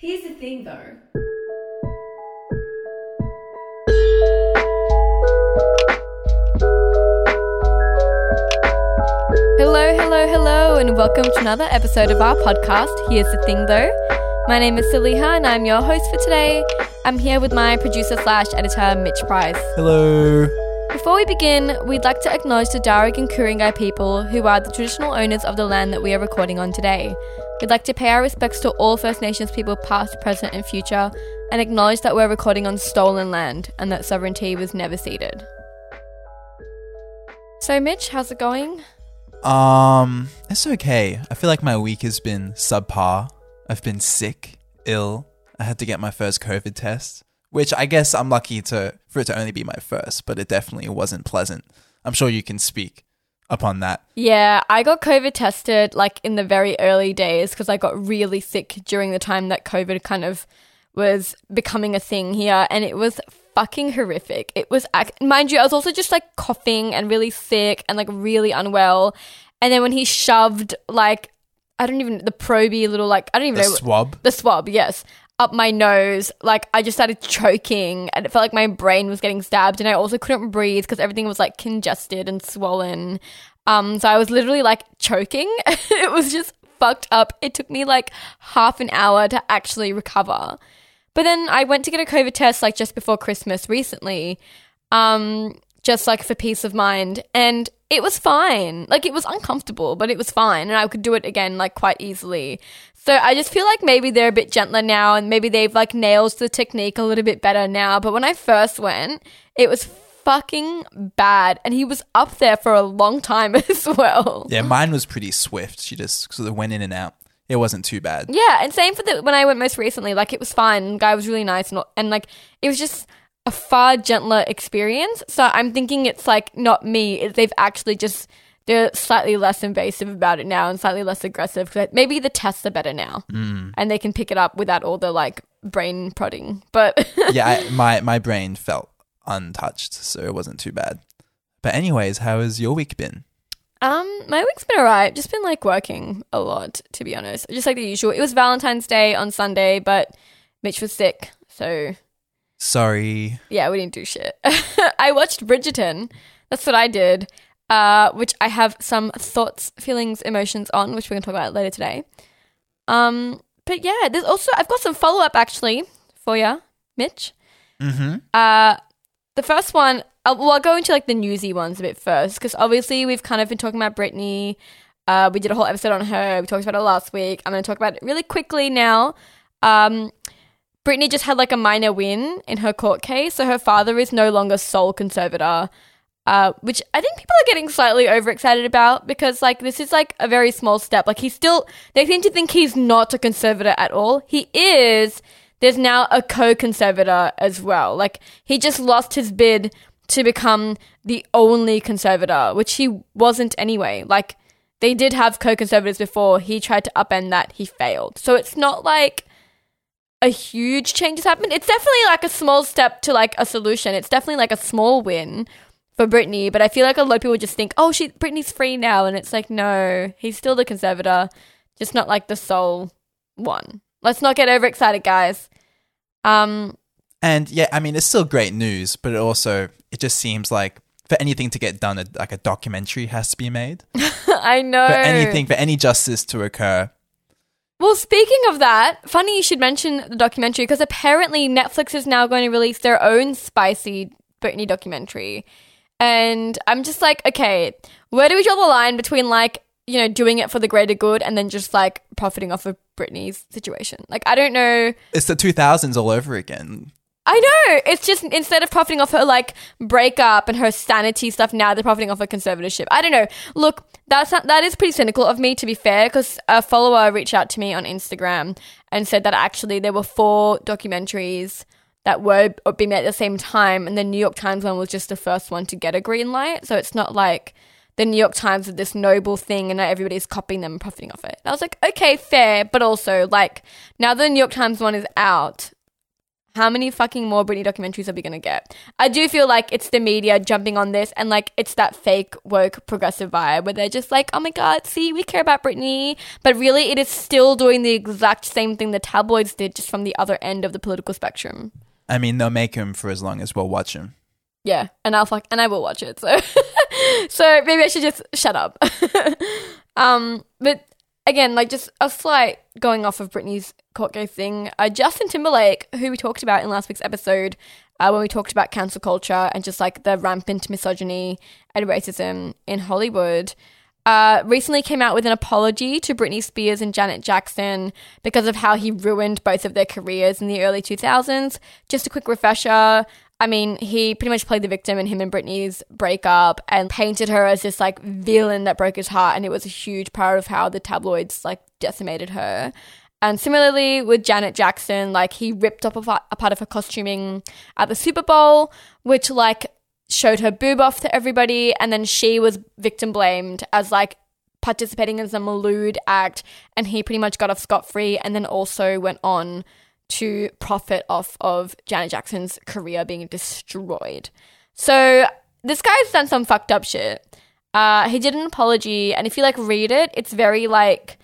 Here's the thing though. Hello, hello, hello, and welcome to another episode of our podcast. Here's the thing though. My name is Saliha, and I'm your host for today. I'm here with my producer slash editor, Mitch Price. Hello. Before we begin, we'd like to acknowledge the Darug and Ku-ring-gai people, who are the traditional owners of the land that we are recording on today. We'd like to pay our respects to all First Nations people, past, present, and future, and acknowledge that we're recording on stolen land and that sovereignty was never ceded. So, Mitch, how's it going? Um, it's okay. I feel like my week has been subpar. I've been sick, ill. I had to get my first COVID test, which I guess I'm lucky to for it to only be my first, but it definitely wasn't pleasant. I'm sure you can speak upon that. Yeah, I got COVID tested like in the very early days because I got really sick during the time that COVID kind of was becoming a thing here, and it was fucking horrific. It was, ac- mind you, I was also just like coughing and really sick and like really unwell. And then when he shoved like I don't even the proby little like I don't even know The know swab. the swab, yes, up my nose. Like I just started choking, and it felt like my brain was getting stabbed, and I also couldn't breathe because everything was like congested and swollen. Um, so I was literally like choking. it was just fucked up. It took me like half an hour to actually recover. But then I went to get a COVID test like just before Christmas recently, um, just like for peace of mind, and it was fine. Like it was uncomfortable, but it was fine, and I could do it again like quite easily. So I just feel like maybe they're a bit gentler now, and maybe they've like nailed the technique a little bit better now. But when I first went, it was fucking bad, and he was up there for a long time as well. Yeah, mine was pretty swift. She just sort of went in and out. It wasn't too bad. Yeah, and same for the when I went most recently. Like it was fine. The guy was really nice, and and like it was just a far gentler experience. So I'm thinking it's like not me. They've actually just they're slightly less invasive about it now and slightly less aggressive. 'Cause Maybe the tests are better now, and they can pick it up without all the like brain prodding. But yeah, I, my my brain felt untouched, so it wasn't too bad. But anyways, how has your week been? Um, my week's been alright. Just been like working a lot, to be honest. Just like the usual. It was Valentine's Day on Sunday, but Mitch was sick, so Sorry. yeah, we didn't do shit. I watched Bridgerton. That's what I did. Uh, which I have some thoughts, feelings, emotions on, which we're gonna talk about later today. Um, but yeah, there's also I've got some follow up actually for you, Mitch. Mm-hmm. Uh, the first one, uh, well, I'll go into like the newsy ones a bit first because obviously we've kind of been talking about Britney. Uh, we did a whole episode on her. We talked about it last week. I'm going to talk about it really quickly now. Um, Britney just had like a minor win in her court case, so her father is no longer sole conservator. Uh, which I think people are getting slightly overexcited about because, like, this is like a very small step. Like, he's still, they seem to think he's not a conservator at all. He is. There's now a co conservator as well. Like, he just lost his bid to become the only conservator, which he wasn't anyway. Like, they did have co conservators before. He tried to upend that, he failed. So it's not like a huge change has happened. It's definitely like a small step to like a solution. It's definitely like a small win for Britney, but I feel like a lot of people just think, "Oh, she Britney's free now," and it's like, no, he's still the conservator, just not like the sole one. Let's not get overexcited, guys. Um, And yeah, I mean, it's still great news, but it also it just seems like for anything to get done, a, like a documentary has to be made. I know. For anything, for any justice to occur, Well, speaking of that, funny you should mention the documentary because apparently Netflix is now going to release their own spicy Britney documentary. And I'm just like, okay, where do we draw the line between like, you know, doing it for the greater good and then just like profiting off of Britney's situation? Like, I don't know. it's the 2000s all over again. I know. It's just instead of profiting off her like breakup and her sanity stuff, now they're profiting off her conservatorship. I don't know. Look, that's not, that is pretty cynical of me to be fair, because a follower reached out to me on Instagram and said that actually there were four documentaries that were being made at the same time, and the New York Times one was just the first one to get a green light. So it's not like the New York Times did this noble thing and now everybody's copying them and profiting off it. And I was like, okay, fair, but also like now the New York Times one is out how many fucking more Britney documentaries are we gonna get? I do feel like it's the media jumping on this and like it's that fake woke progressive vibe where they're just like, oh my god, see, we care about Britney, but really it is still doing the exact same thing the tabloids did, just from the other end of the political spectrum. I mean, they'll make him for as long as we'll watch him. Yeah, and I'll fuck, and I will watch it. So, so maybe I should just shut up. um, but again, like just a slight going off of Britney's court case thing. Uh, Justin Timberlake, who we talked about in last week's episode, uh, when we talked about cancel culture and just like the rampant misogyny and racism in Hollywood. Uh, recently came out with an apology to Britney Spears and Janet Jackson because of how he ruined both of their careers in the early 2000s. Just a quick refresher. I mean, he pretty much played the victim in him and Britney's breakup and painted her as this like villain that broke his heart. And it was a huge part of how the tabloids like decimated her. And similarly with Janet Jackson, like he ripped up a, a part of her costuming at the Super Bowl, which like showed her boob off to everybody. And then she was victim blamed as like participating in some lewd act. And he pretty much got off scot free and then also went on to profit off of Janet Jackson's career being destroyed. So this guy's done some fucked up shit. Uh, he did an apology, and if you like read it, it's very like,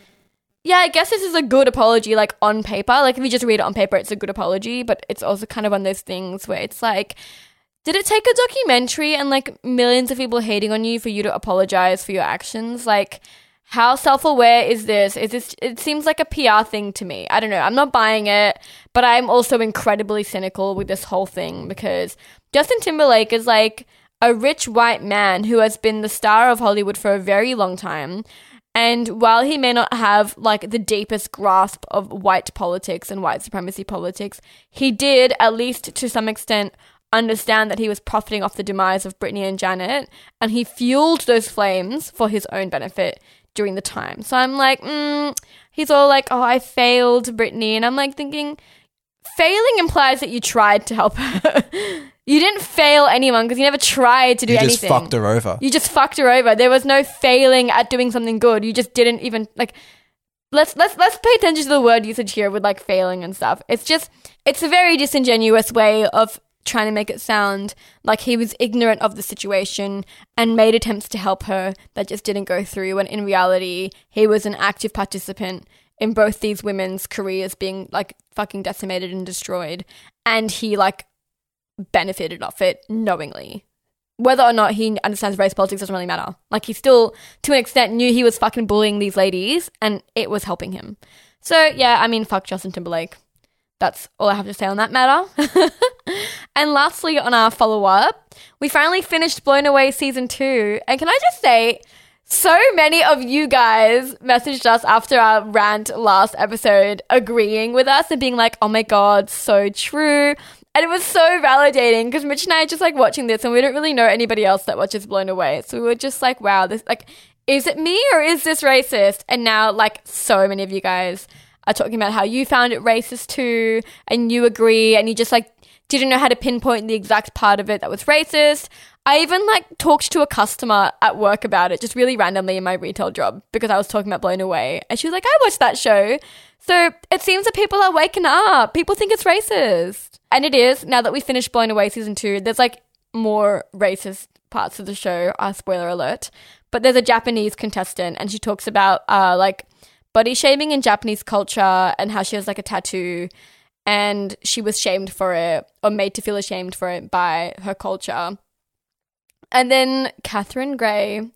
yeah, I guess this is a good apology, like on paper. Like if you just read it on paper, it's a good apology, but it's also kind of one of those things where it's like, did it take a documentary and like millions of people hating on you for you to apologize for your actions? Like, how self-aware is this? Is this it seems like a pr thing to me. I don't know. I'm not buying it but i'm also incredibly cynical with this whole thing because justin timberlake is like a rich white man who has been the star of hollywood for a very long time. And while he may not have like the deepest grasp of white politics and white supremacy politics he did at least to some extent understand that he was profiting off the demise of Britney and Janet, and he fueled those flames for his own benefit during the time. So I'm like, mm, he's all like, oh, I failed Britney. And I'm like thinking, failing implies that you tried to help her. you didn't fail anyone because you never tried to do you anything. just fucked her over. You just fucked her over. There was no failing at doing something good. You just didn't even like let's let's let's pay attention to the word usage here with like failing and stuff. It's just it's a very disingenuous way of trying to make it sound like he was ignorant of the situation and made attempts to help her that just didn't go through when in reality he was an active participant in both these women's careers being like fucking decimated and destroyed and he like benefited off it knowingly. Whether or not he understands race politics doesn't really matter. Like he still to an extent knew he was fucking bullying these ladies and it was helping him. So yeah i mean fuck justin timberlake that's all I have to say on that matter. and lastly, on our follow up, we finally finished Blown Away season two. And can I just say, so many of you guys messaged us after our rant last episode, agreeing with us and being like, oh my God, so true. And it was so validating because Mitch and I are just like watching this and we don't really know anybody else that watches Blown Away. So we were just like, wow, this, like, is it me or is this racist? And now, like, so many of you guys are talking about how you found it racist too, and you agree, and you just like didn't know how to pinpoint the exact part of it that was racist. I even like talked to a customer at work about it just really randomly in my retail job because I was talking about Blown Away. And she was like, I watched that show. So it seems that people are waking up. People think it's racist. And it is, now that we finished Blown Away season two, there's like more racist parts of the show. Uh, spoiler alert. But there's a Japanese contestant and she talks about uh, like body shaming in Japanese culture and how she has like a tattoo and she was shamed for it or made to feel ashamed for it by her culture. And then Katherine Gray,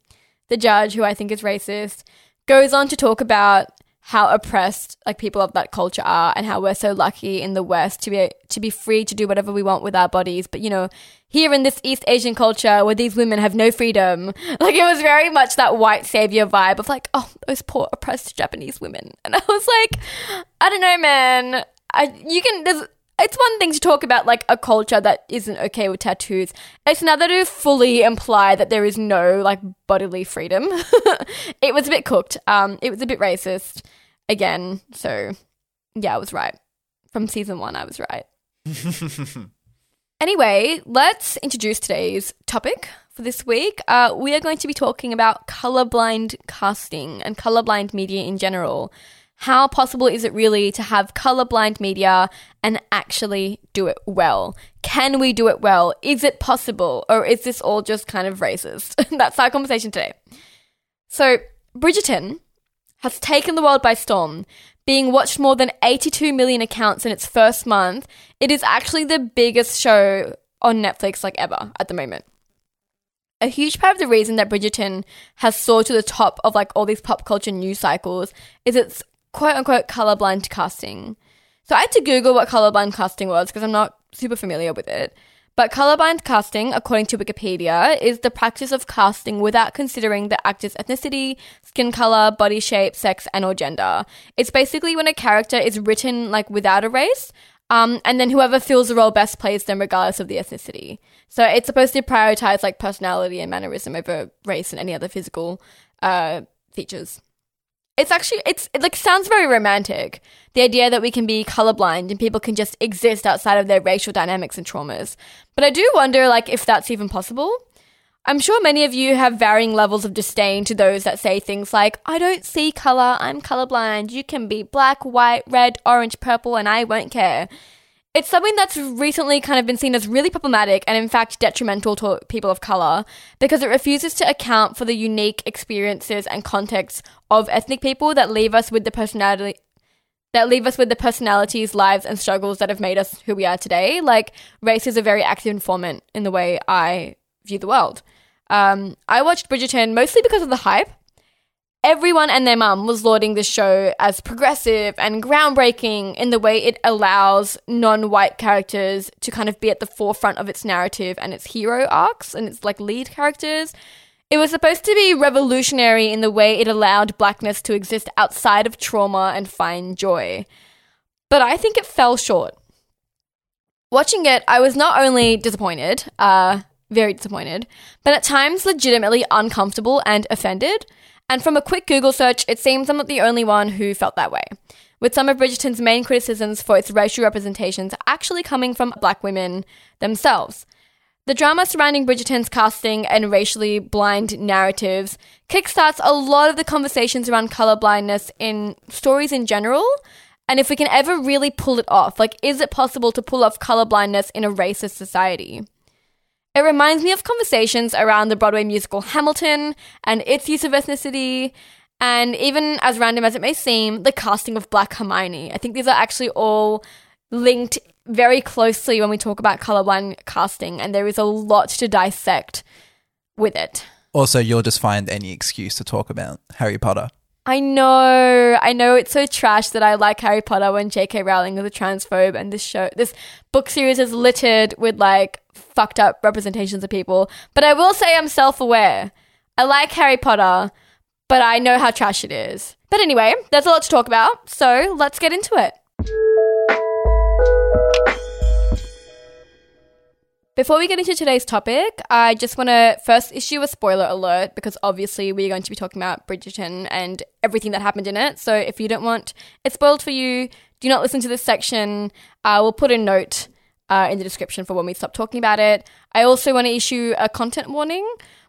the judge, who I think is racist, goes on to talk about how oppressed like people of that culture are and how we're so lucky in the west to be to be free to do whatever we want with our bodies. But you know here in this east asian culture where these women have no freedom like it was very much that white savior vibe of like oh those poor oppressed japanese women. And i was like i don't know man. I, you can there's it's one thing to talk about like a culture that isn't okay with tattoos. It's another to fully imply that there is no like bodily freedom. it was a bit cooked. Um, it was a bit racist again. So yeah, I was right. From season one, I was right. anyway, let's introduce today's topic for this week. Uh, we are going to be talking about colorblind casting and colorblind media in general How possible is it really to have colorblind media and actually do it well? Can we do it well? Is it possible? Or is this all just kind of racist? That's our conversation today. So, Bridgerton has taken the world by storm, being watched more than 82 million accounts in its first month. It is actually the biggest show on Netflix like ever at the moment. A huge part of the reason that Bridgerton has soared to the top of like all these pop culture news cycles is its quote unquote colorblind casting. So I had to Google what colorblind casting was because I'm not super familiar with it. But colorblind casting, according to Wikipedia, is the practice of casting without considering the actor's ethnicity, skin color, body shape, sex, and or gender. It's basically when a character is written like without a race, um, and then whoever fills the role best plays them regardless of the ethnicity. So it's supposed to prioritize like personality and mannerism over race and any other physical uh, features it's actually it's it like sounds very romantic the idea that we can be colorblind and people can just exist outside of their racial dynamics and traumas. But i do wonder like if that's even possible. I'm sure many of you have varying levels of disdain to those that say things like i don't see color i'm colorblind you can be black white red orange purple and i won't care it's something that's recently kind of been seen as really problematic and, in fact, detrimental to people of color because it refuses to account for the unique experiences and contexts of ethnic people that leave us with the personality. That leave us with the personalities, lives, and struggles that have made us who we are today. Like, race is a very active informant in the way I view the world. Um, I watched Bridgerton mostly because of the hype everyone and their mum was lauding this show as progressive and groundbreaking in the way it allows non white characters to kind of be at the forefront of its narrative and its hero arcs and its like lead characters. It was supposed to be revolutionary in the way it allowed blackness to exist outside of trauma and find joy. But I think it fell short. Watching it, I was not only disappointed, uh, very disappointed, but at times legitimately uncomfortable and offended. And from a quick Google search, it seems I'm not the only one who felt that way. With some of Bridgerton's main criticisms for its racial representations actually coming from black women themselves. The drama surrounding Bridgerton's casting and racially blind narratives kickstarts a lot of the conversations around colorblindness in stories in general. And if we can ever really pull it off, like, is it possible to pull off colorblindness in a racist society? It reminds me of conversations around the Broadway musical Hamilton and its use of ethnicity, and even as random as it may seem, the casting of Black Hermione. I think these are actually all linked very closely when we talk about colorblind casting, and there is a lot to dissect with it. Also, you'll just find any excuse to talk about Harry Potter. I know, I know it's so trash that I like Harry Potter when J.K. Rowling is a transphobe, and this show, this book series is littered with like fucked up representations of people. But I will say I'm self aware. I like Harry Potter, but I know how trash it is. But anyway, there's a lot to talk about, so let's get into it. Before we get into today's topic, I just want to first issue a spoiler alert because obviously we're going to be talking about Bridgerton and everything that happened in it. So if you don't want it spoiled for you, do not listen to this section. Uh, we'll put a note uh, in the description for when we stop talking about it. I also want to issue a content warning.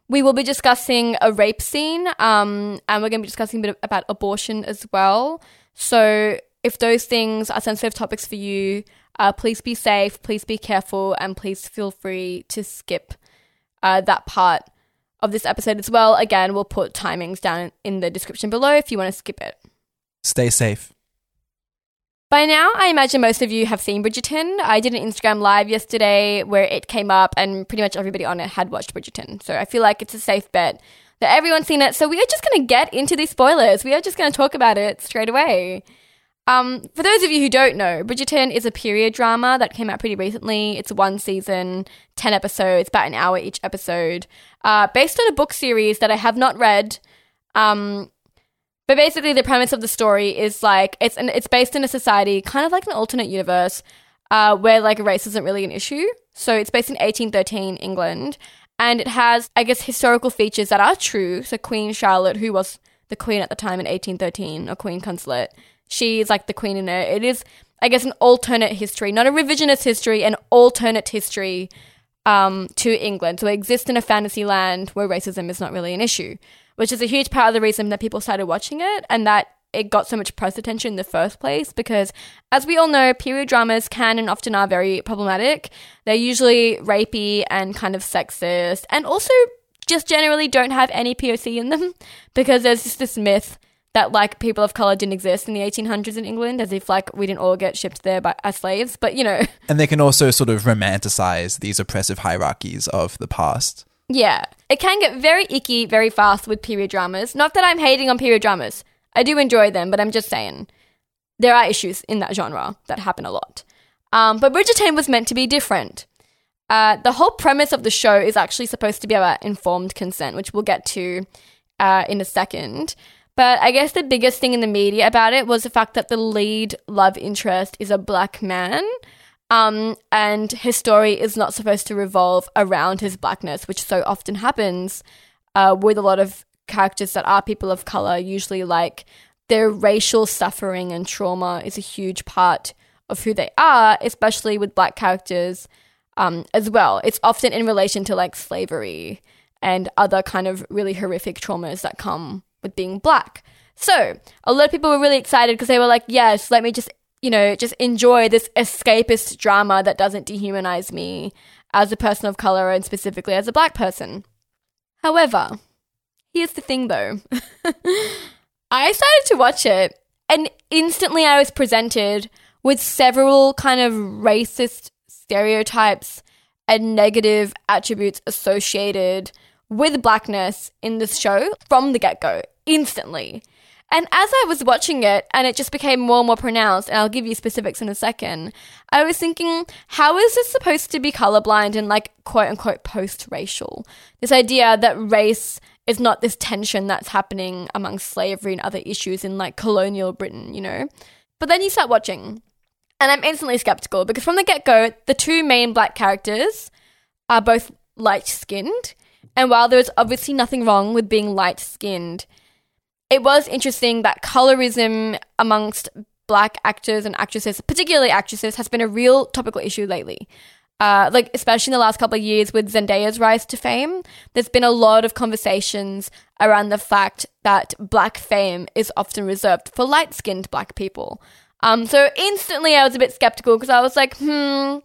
We will be discussing a rape scene, um, and we're going to be discussing a bit about abortion as well. So if those things are sensitive topics for you, uh, please be safe, please be careful, and please feel free to skip uh, that part of this episode as well. Again, we'll put timings down in the description below if you want to skip it. Stay safe. By now, I imagine most of you have seen Bridgerton. I did an Instagram live yesterday where it came up, and pretty much everybody on it had watched Bridgerton. So I feel like it's a safe bet that everyone's seen it. So we are just going to get into these spoilers. We are just going to talk about it straight away. Um, for those of you who don't know, Bridgerton is a period drama that came out pretty recently. It's one season, 10 episodes, about an hour each episode, uh, based on a book series that I have not read. Um, but basically, the premise of the story is like it's an, it's based in a society, kind of like an alternate universe, uh, where like race isn't really an issue. So it's based in 1813 England, and it has, I guess, historical features that are true. So Queen Charlotte, who was the queen at the time in 1813, or Queen Consort, she is like the queen in it. It is, I guess, an alternate history, not a revisionist history, an alternate history um, to England. So it exists in a fantasy land where racism is not really an issue, which is a huge part of the reason that people started watching it. And that it got so much press attention in the first place because, as we all know, period dramas can and often are very problematic. They're usually rapey and kind of sexist, and also just generally don't have any POC in them because there's just this myth that like people of color didn't exist in the 1800s in England, as if like we didn't all get shipped there by as slaves. But you know, And they can also sort of romanticize these oppressive hierarchies of the past. yeah, it can get very icky very fast with period dramas. Not that I'm hating on period dramas. I do enjoy them, but I'm just saying there are issues in that genre that happen a lot. Um, but Bridgerton was meant to be different. Uh, the whole premise of the show is actually supposed to be about informed consent, which we'll get to uh, in a second. But I guess the biggest thing in the media about it was the fact that the lead love interest is a black man. Um, and his story is not supposed to revolve around his blackness, which so often happens uh, with a lot of characters that are people of color. Usually, like their racial suffering and trauma is a huge part of who they are, especially with black characters um, as well. It's often in relation to like slavery and other kind of really horrific traumas that come with being black. So, a lot of people were really excited because they were like, yes, let me just, you know, just enjoy this escapist drama that doesn't dehumanize me as a person of color and specifically as a black person. However, here's the thing though I started to watch it and instantly I was presented with several kind of racist stereotypes and negative attributes associated with blackness in this show from the get go, instantly. And as I was watching it and it just became more and more pronounced, and I'll give you specifics in a second, I was thinking, how is this supposed to be colorblind and like quote unquote post racial? This idea that race is not this tension that's happening among slavery and other issues in like colonial Britain, you know? But then you start watching, and I'm instantly skeptical because from the get go, the two main black characters are both light skinned. And while there's obviously nothing wrong with being light skinned, it was interesting that colorism amongst black actors and actresses, particularly actresses, has been a real topical issue lately. Uh, like especially in the last couple of years with Zendaya's rise to fame, there's been a lot of conversations around the fact that black fame is often reserved for light-skinned black people. Um, so instantly I was a bit skeptical because I was like, hmm,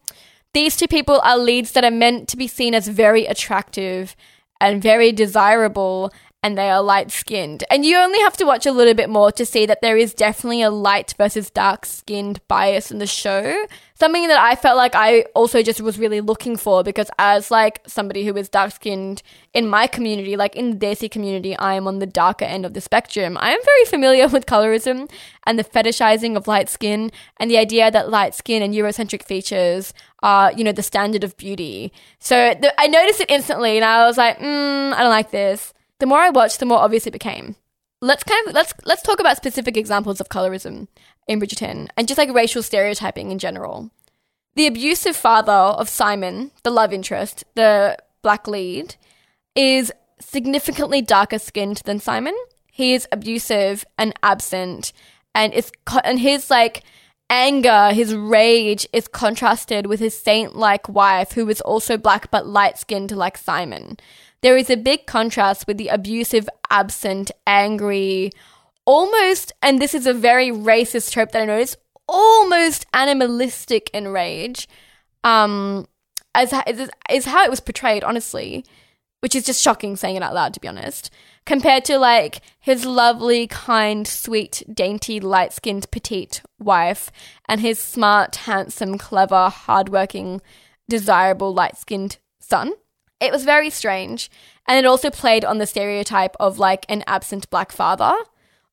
these two people are leads that are meant to be seen as very attractive and very desirable and they are light skinned. And you only have to watch a little bit more to see that there is definitely a light versus dark skinned bias in the show. Something that I felt like I also just was really looking for because as like somebody who is dark skinned in my community, like in the Desi community, I am on the darker end of the spectrum. I am very familiar with colorism and the fetishizing of light skin and the idea that light skin and Eurocentric features are, you know, the standard of beauty. So the, I noticed it instantly and I was like, mm, I don't like this the more I watched, the more obvious it became. Let's kind of let's let's talk about specific examples of colorism in Bridgerton and just like racial stereotyping in general. The abusive father of Simon, the love interest, the black lead, is significantly darker skinned than Simon. He is abusive and absent, and it's co- and his like anger, his rage is contrasted with his saint like wife, who is also black but light skinned like Simon. There is a big contrast with the abusive, absent, angry, almost, and this is a very racist trope that I noticed, almost animalistic in rage, um, as is, is how it was portrayed, honestly, which is just shocking saying it out loud, to be honest, compared to like his lovely, kind, sweet, dainty, light skinned, petite wife and his smart, handsome, clever, hardworking, desirable, light skinned son. It was very strange. And it also played on the stereotype of like an absent black father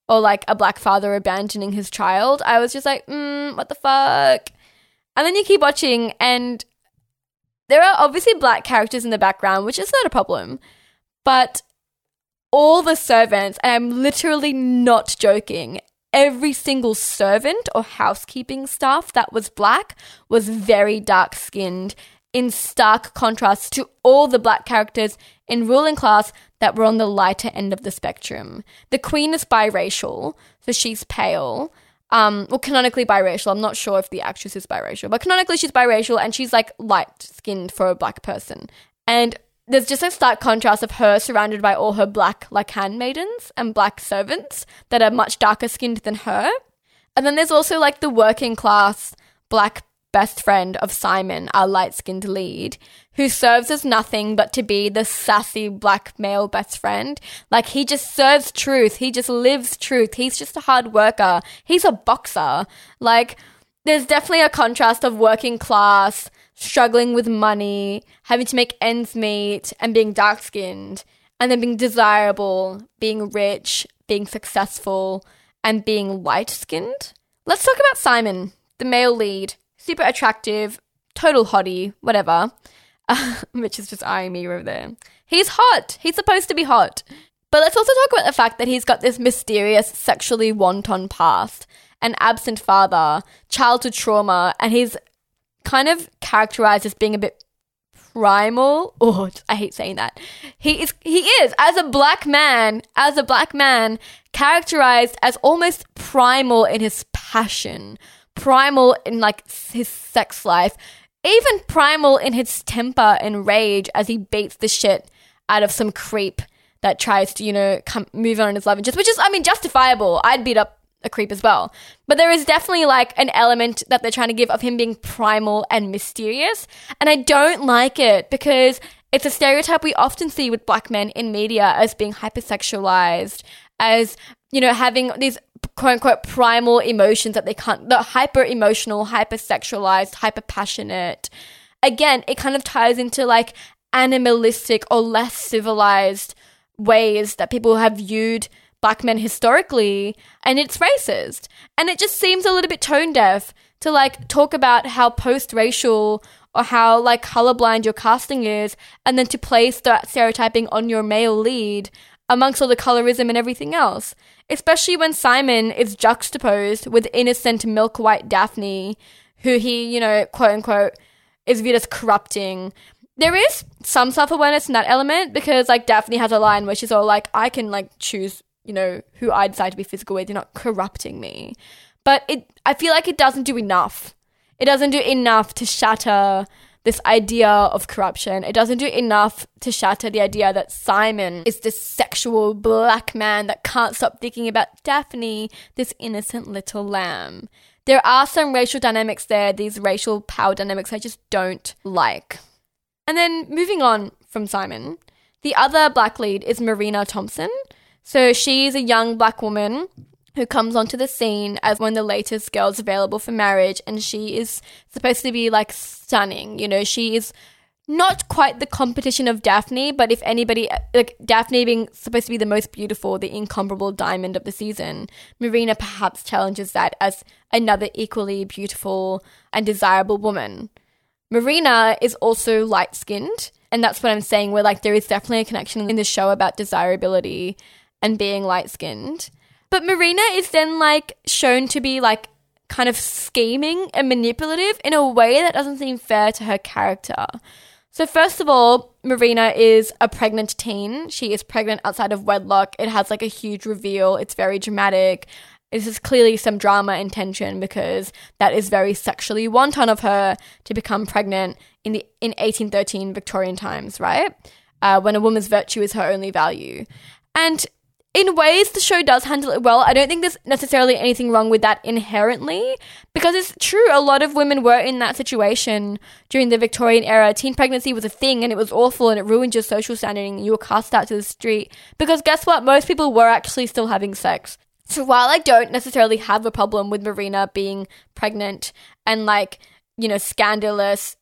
or like a black father abandoning his child. I was just like, mm, what the fuck? And then you keep watching, and there are obviously black characters in the background, which is not a problem. But all the servants, and I'm literally not joking, every single servant or housekeeping staff that was black was very dark skinned in stark contrast to all the black characters in ruling class that were on the lighter end of the spectrum. The queen is biracial, so she's pale. Um, well, canonically biracial. I'm not sure if the actress is biracial, but canonically she's biracial and she's like light skinned for a black person. And there's just a stark contrast of her surrounded by all her black like handmaidens and black servants that are much darker skinned than her. And then there's also like the working class black best friend of Simon, our light skinned lead, who serves as nothing but to be the sassy black male best friend. Like he just serves truth. He just lives truth. He's just a hard worker. He's a boxer. Like there's definitely a contrast of working class, struggling with money, having to make ends meet, and being dark skinned, and then being desirable, being rich, being successful, and being light skinned. Let's talk about Simon, the male lead. Super attractive, total hottie, whatever. Uh, Mitch is just eyeing me over there. He's hot. He's supposed to be hot. But let's also talk about the fact that he's got this mysterious sexually wanton past, an absent father, childhood trauma, and he's kind of characterized as being a bit primal. Oh, I hate saying that. He is he is as a black man, as a black man characterized as almost primal in his passion, primal in like his sex life, even primal in his temper and rage as he beats the shit out of some creep that tries to, you know, come move on in his love interest, which is, I mean, justifiable. I'd beat up a creep as well. But there is definitely like an element that they're trying to give of him being primal and mysterious. And I don't like it because it's a stereotype we often see with black men in media as being hypersexualized, as, you know, having these quote unquote primal emotions that they can't, the hyper emotional, hyper sexualized, hyper passionate. Again, it kind of ties into like animalistic or less civilized ways that people have viewed black men historically, and it's racist. And it just seems a little bit tone deaf to like talk about how post racial or how like colorblind your casting is, and then to place that stereotyping on your male lead amongst all the colorism and everything else. Especially when Simon is juxtaposed with innocent milk white Daphne, who he, you know, quote unquote, is viewed as corrupting. There is some self awareness in that element because, like, Daphne has a line where she's all like, I can, like, choose, you know, who I decide to be physical with. You're not corrupting me. But it, I feel like it doesn't do enough. It doesn't do enough to shatter this idea of corruption. It doesn't do enough to shatter the idea that Simon is this sexual black man that can't stop thinking about Daphne, this innocent little lamb. There are some racial dynamics there, these racial power dynamics I just don't like. And then moving on from Simon, the other black lead is Marina Thompson. So she's a young black woman who comes onto the scene as one of the latest girls available for marriage, and she is supposed to be like stunning. You know, she is not quite the competition of Daphne, but if anybody, like Daphne being supposed to be the most beautiful, the incomparable diamond of the season, Marina perhaps challenges that as another equally beautiful and desirable woman. Marina is also light skinned, and that's what I'm saying, where like there is definitely a connection in the show about desirability and being light skinned. But Marina is then like shown to be like kind of scheming and manipulative in a way that doesn't seem fair to her character. So, first of all, Marina is a pregnant teen. She is pregnant outside of wedlock. It has like a huge reveal. It's very dramatic. This is clearly some drama and tension because that is very sexually wanton of her to become pregnant in the in 1813 Victorian times, right? Uh, when a woman's virtue is her only value. And in ways the show does handle it well. I don't think there's necessarily anything wrong with that inherently because it's true a lot of women were in that situation during the Victorian era. Teen pregnancy was a thing and it was awful and it ruined your social standing and you were cast out to the street because guess what? Most people were actually still having sex. So while I don't necessarily have a problem with Marina being pregnant and like, you know, scandalous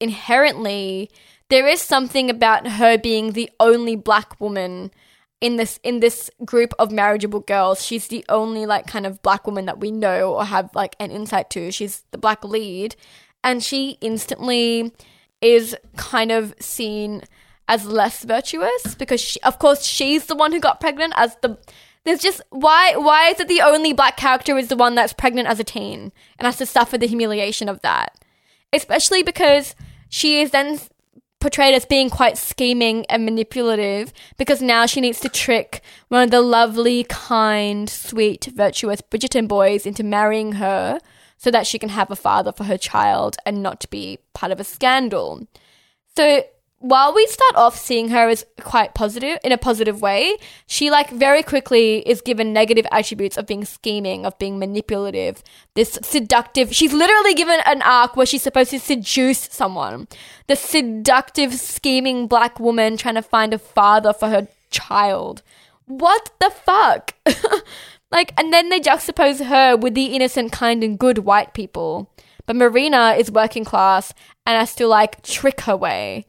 inherently, there is something about her being the only black woman in this in this group of marriageable girls she's the only like kind of black woman that we know or have like an insight to. She's the black lead. And she instantly is kind of seen as less virtuous because she, of course she's the one who got pregnant as the there's just why why is it the only black character is the one that's pregnant as a teen and has to suffer the humiliation of that? Especially because she is then portrayed as being quite scheming and manipulative because now she needs to trick one of the lovely, kind, sweet, virtuous Bridgerton boys into marrying her so that she can have a father for her child and not be part of a scandal. So while we start off seeing her as quite positive in a positive way, she like very quickly is given negative attributes of being scheming, of being manipulative, this seductive. She's literally given an arc where she's supposed to seduce someone. The seductive, scheming black woman trying to find a father for her child. What the fuck? like, and then they juxtapose her with the innocent, kind, and good white people. But Marina is working class and has to like trick her way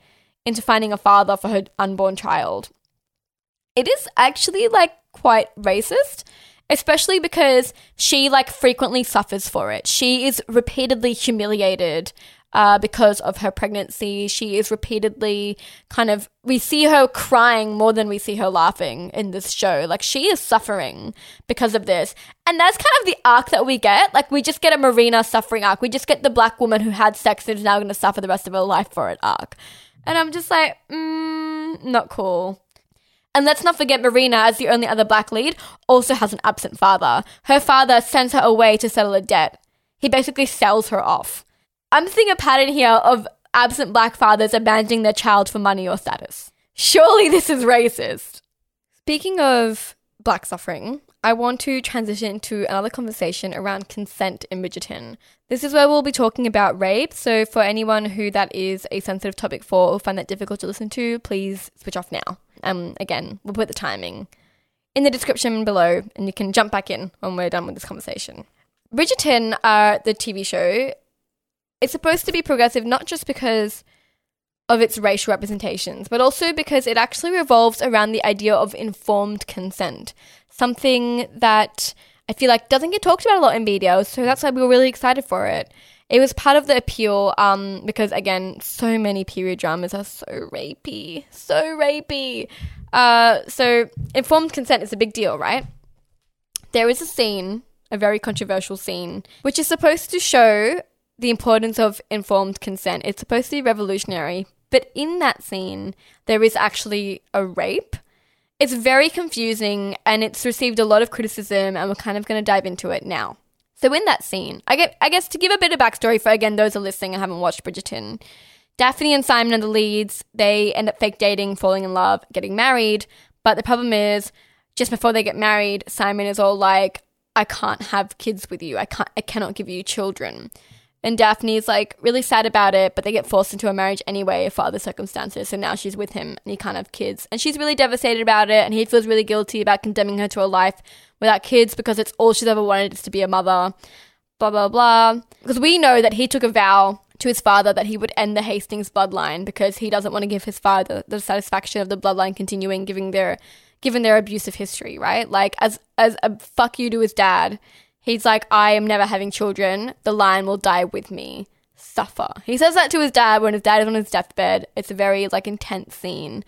into finding a father for her unborn child. It is actually like quite racist, especially because she like frequently suffers for it. She is repeatedly humiliated uh, because of her pregnancy. She is repeatedly kind of, we see her crying more than we see her laughing in this show. Like, she is suffering because of this. And that's kind of the arc that we get. Like, we just get a Marina suffering arc. We just get the black woman who had sex and is now going to suffer the rest of her life for it arc. And I'm just like, mm, not cool. And let's not forget Marina, as the only other black lead, also has an absent father. Her father sends her away to settle a debt. He basically sells her off. I'm seeing a pattern here of absent black fathers abandoning their child for money or status. Surely this is racist. Speaking of black suffering, I want to transition to another conversation around consent in Bridgerton. This is where we'll be talking about rape, so for anyone who that is a sensitive topic for or find that difficult to listen to, please switch off now. Um, again, we'll put the timing in the description below, and you can jump back in when we're done with this conversation. Bridgerton, uh, the TV show, is supposed to be progressive not just because of its racial representations, but also because it actually revolves around the idea of informed consent something that I feel like doesn't get talked about a lot in media. So that's why we were really excited for it. It was part of the appeal um, because, again, so many period dramas are so rapey, so rapey. Uh, so informed consent is a big deal, right? There is a scene, a very controversial scene, which is supposed to show the importance of informed consent. It's supposed to be revolutionary, but in that scene, there is actually a rape it's very confusing and it's received a lot of criticism, and we're kind of going to dive into it now. So, in that scene, I, get, I guess to give a bit of backstory for again those are listening and haven't watched Bridgerton, Daphne and Simon are the leads. They end up fake dating, falling in love, getting married. But the problem is, just before they get married, Simon is all like, "I can't have kids with you. I can't. I cannot give you children." And Daphne is like really sad about it, but they get forced into a marriage anyway for other circumstances. So now she's with him and he can't have kids. And she's really devastated about it. And he feels really guilty about condemning her to a life without kids because it's all she's ever wanted is to be a mother. Blah, blah, blah. Because we know that he took a vow to his father that he would end the Hastings bloodline because he doesn't want to give his father the satisfaction of the bloodline continuing, giving their, given their abusive history, right? Like, as, as a fuck you to his dad He's like, I am never having children. The lion will die with me. Suffer. He says that to his dad when his dad is on his deathbed. It's a very like intense scene.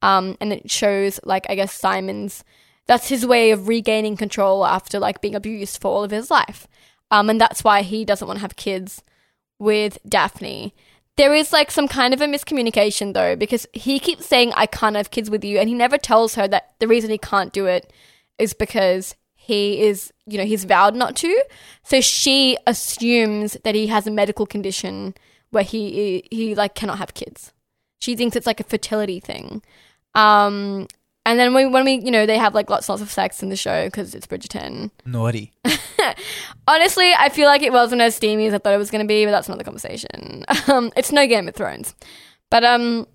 Um, and it shows like I guess Simon's that's his way of regaining control after like being abused for all of his life. Um, and that's why he doesn't want to have kids with Daphne. There is like some kind of a miscommunication though, because he keeps saying, I can't have kids with you, and he never tells her that the reason he can't do it is because he is, you know, he's vowed not to. So she assumes that he has a medical condition where he he like cannot have kids. She thinks it's like a fertility thing. Um, and then when, when we, you know, they have like lots lots of sex in the show because it's Bridgerton. Naughty. Honestly, I feel like it wasn't as steamy as I thought it was going to be, but that's another conversation. Um, it's no Game of Thrones. But um,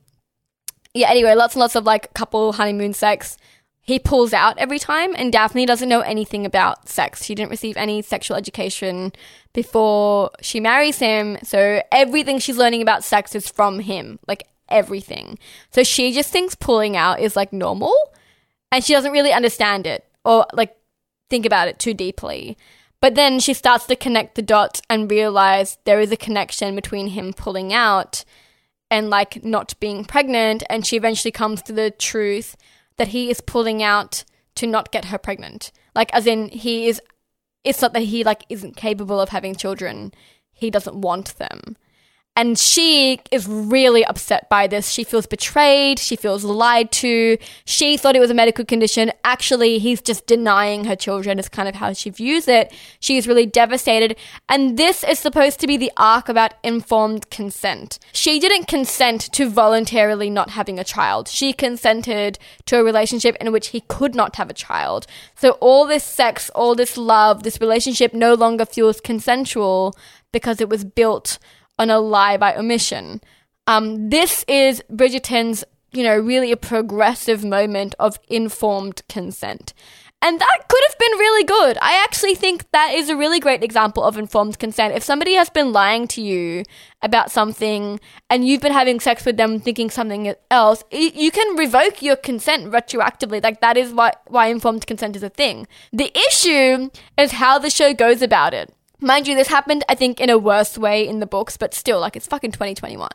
yeah. Anyway, lots and lots of like couple honeymoon sex he pulls out every time, and Daphne doesn't know anything about sex. She didn't receive any sexual education before she marries him, so everything she's learning about sex is from him, like everything. So she just thinks pulling out is like normal, and she doesn't really understand it or like think about it too deeply. But then she starts to connect the dots and realize there is a connection between him pulling out and like not being pregnant, and she eventually comes to the truth that he is pulling out to not get her pregnant. Like, as in, he is, it's not that he, like, isn't capable of having children, he doesn't want them. And she is really upset by this. She feels betrayed. She feels lied to. She thought it was a medical condition. Actually, he's just denying her children, is kind of how she views it. She is really devastated. And this is supposed to be the arc about informed consent. She didn't consent to voluntarily not having a child. She consented to a relationship in which he could not have a child. So all this sex, all this love, this relationship no longer feels consensual because it was built on a lie by omission. Um, this is Bridgerton's, you know, really a progressive moment of informed consent. And that could have been really good. I actually think that is a really great example of informed consent. If somebody has been lying to you about something and you've been having sex with them thinking something else, you can revoke your consent retroactively. Like that is why, why informed consent is a thing. The issue is how the show goes about it. Mind you, this happened, I think, in a worse way in the books, but still, like, it's fucking 2021.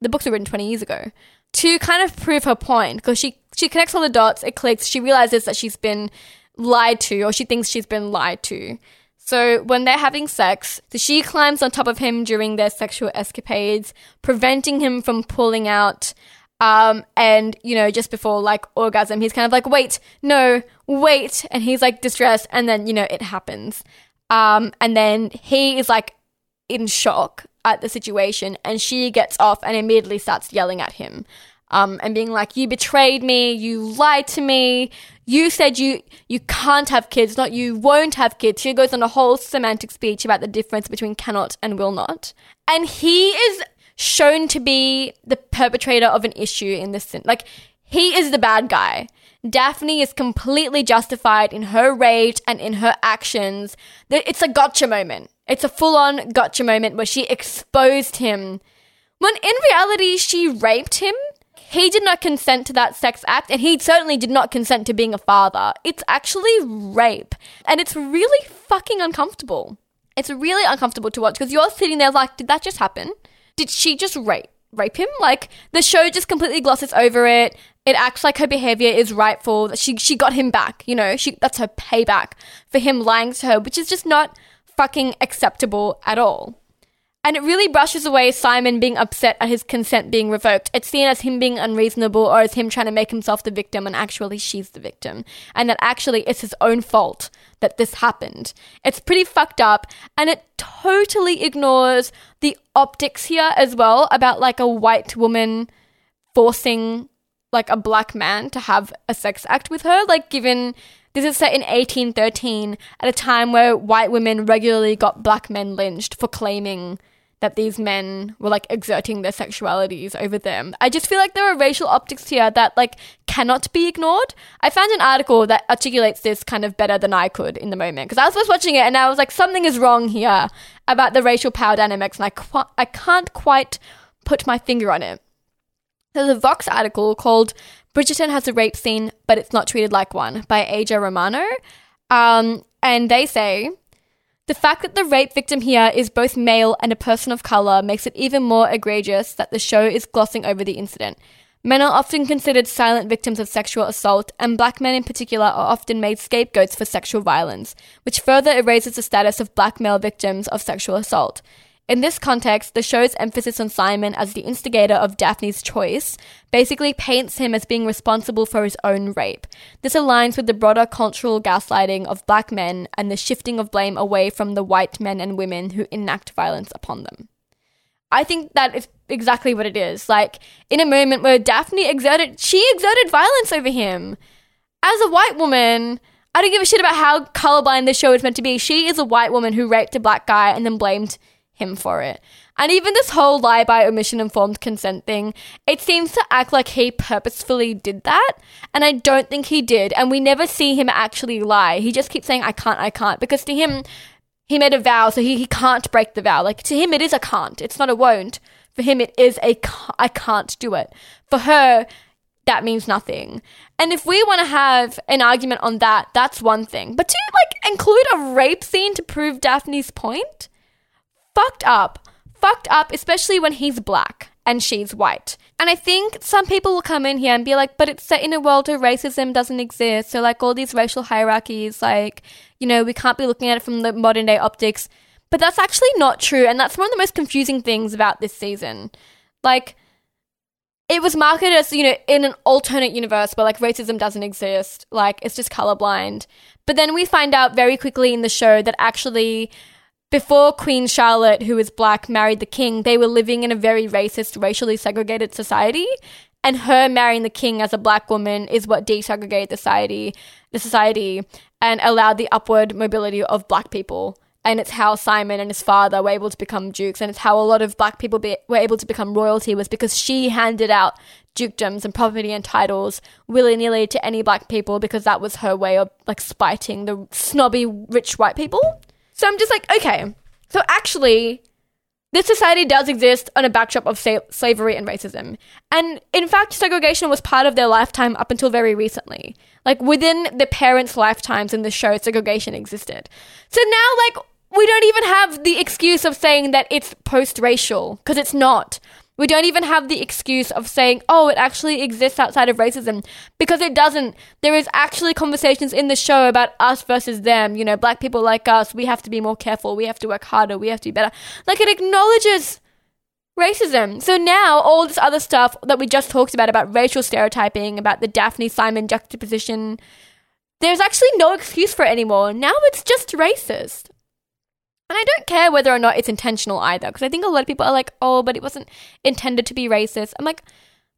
The books were written 20 years ago. To kind of prove her point, because she, she connects all the dots, it clicks, she realizes that she's been lied to, or she thinks she's been lied to. So when they're having sex, she climbs on top of him during their sexual escapades, preventing him from pulling out. Um, and you know, just before like orgasm, he's kind of like, wait, no, wait. And he's like distressed. And then, you know, it happens. Um, and then he is like in shock at the situation, and she gets off and immediately starts yelling at him. Um, and being like, "You betrayed me. You lied to me. You said you you can't have kids, not you won't have kids." She goes on a whole semantic speech about the difference between cannot and will not, and he is shown to be the perpetrator of an issue in this. Like he is the bad guy. Daphne is completely justified in her rage and in her actions. It's a gotcha moment. It's a full on gotcha moment where she exposed him when in reality she raped him. He did not consent to that sex act, and he certainly did not consent to being a father. It's actually rape, and it's really fucking uncomfortable. It's really uncomfortable to watch because you're sitting there like, did that just happen? Did she just rape? rape him. Like the show just completely glosses over it. It acts like her behavior is rightful. That she she got him back. You know, she that's her payback for him lying to her, which is just not fucking acceptable at all. And it really brushes away Simon being upset at his consent being revoked. It's seen as him being unreasonable or as him trying to make himself the victim and actually she's the victim. And that actually it's his own fault that this happened. It's pretty fucked up and it totally ignores the optics here as well about like a white woman forcing like a black man to have a sex act with her. Like given this is set in 1813 at a time where white women regularly got black men lynched for claiming that these men were like exerting their sexualities over them. I just feel like there are racial optics here that like cannot be ignored. I found an article that articulates this kind of better than I could in the moment because I was first watching it and I was like something is wrong here about the racial power dynamics and I qu- I can't quite put my finger on it. There's a Vox article called Bridgerton has a rape scene, but it's not treated like one by Aja Romano. Um, and they say the fact that the rape victim here is both male and a person of color makes it even more egregious that the show is glossing over the incident. Men are often considered silent victims of sexual assault, and black men in particular are often made scapegoats for sexual violence, which further erases the status of black male victims of sexual assault. In this context, the show's emphasis on Simon as the instigator of Daphne's choice basically paints him as being responsible for his own rape. This aligns with the broader cultural gaslighting of black men and the shifting of blame away from the white men and women who enact violence upon them. I think that is exactly what it is. Like, in a moment where Daphne exerted, she exerted violence over him. As a white woman, I don't give a shit about how colorblind this show is meant to be. She is a white woman who raped a black guy and then blamed him for it. And even this whole lie by omission informed consent thing, it seems to act like he purposefully did that. And I don't think he did. And we never see him actually lie. He just keeps saying, I can't, I can't. Because to him, he made a vow, so he, he can't break the vow. Like to him, it is a can't. It's not a won't. For him, it is a I can't do it. For her, that means nothing. And if we want to have an argument on that, that's one thing. But to like include a rape scene to prove Daphne's point, fucked up. Fucked up, especially when he's black and she's white. And I think some people will come in here and be like, but it's set in a world where racism doesn't exist. So, like, all these racial hierarchies, like, you know, we can't be looking at it from the modern day optics. But that's actually not true. And that's one of the most confusing things about this season. Like, it was marketed as, you know, in an alternate universe where like racism doesn't exist, like it's just colorblind. But then we find out very quickly in the show that actually before Queen Charlotte, who is black, married the king, they were living in a very racist, racially segregated society. And her marrying the king as a black woman is what desegregated the society, the society, and allowed the upward mobility of black people. And it's how Simon and his father were able to become dukes, and it's how a lot of black people be- were able to become royalty was because she handed out dukedoms and property and titles willy nilly to any black people because that was her way of like spiting the snobby rich white people. So I'm just like, okay. So actually, this society does exist on a backdrop of sa- slavery and racism. And in fact, segregation was part of their lifetime up until very recently. Like within the parents' lifetimes in the show, segregation existed. So now, like, we don't even have the excuse of saying that it's post racial, because it's not. We don't even have the excuse of saying, oh, it actually exists outside of racism because it doesn't. There is actually conversations in the show about us versus them. You know, black people like us, we have to be more careful, we have to work harder, we have to be better. Like it acknowledges racism. So now all this other stuff that we just talked about, about racial stereotyping, about the Daphne Simon juxtaposition, there's actually no excuse for it anymore. Now it's just racist. And I don't care whether or not it's intentional either, because I think a lot of people are like, oh, but it wasn't intended to be racist. I'm like,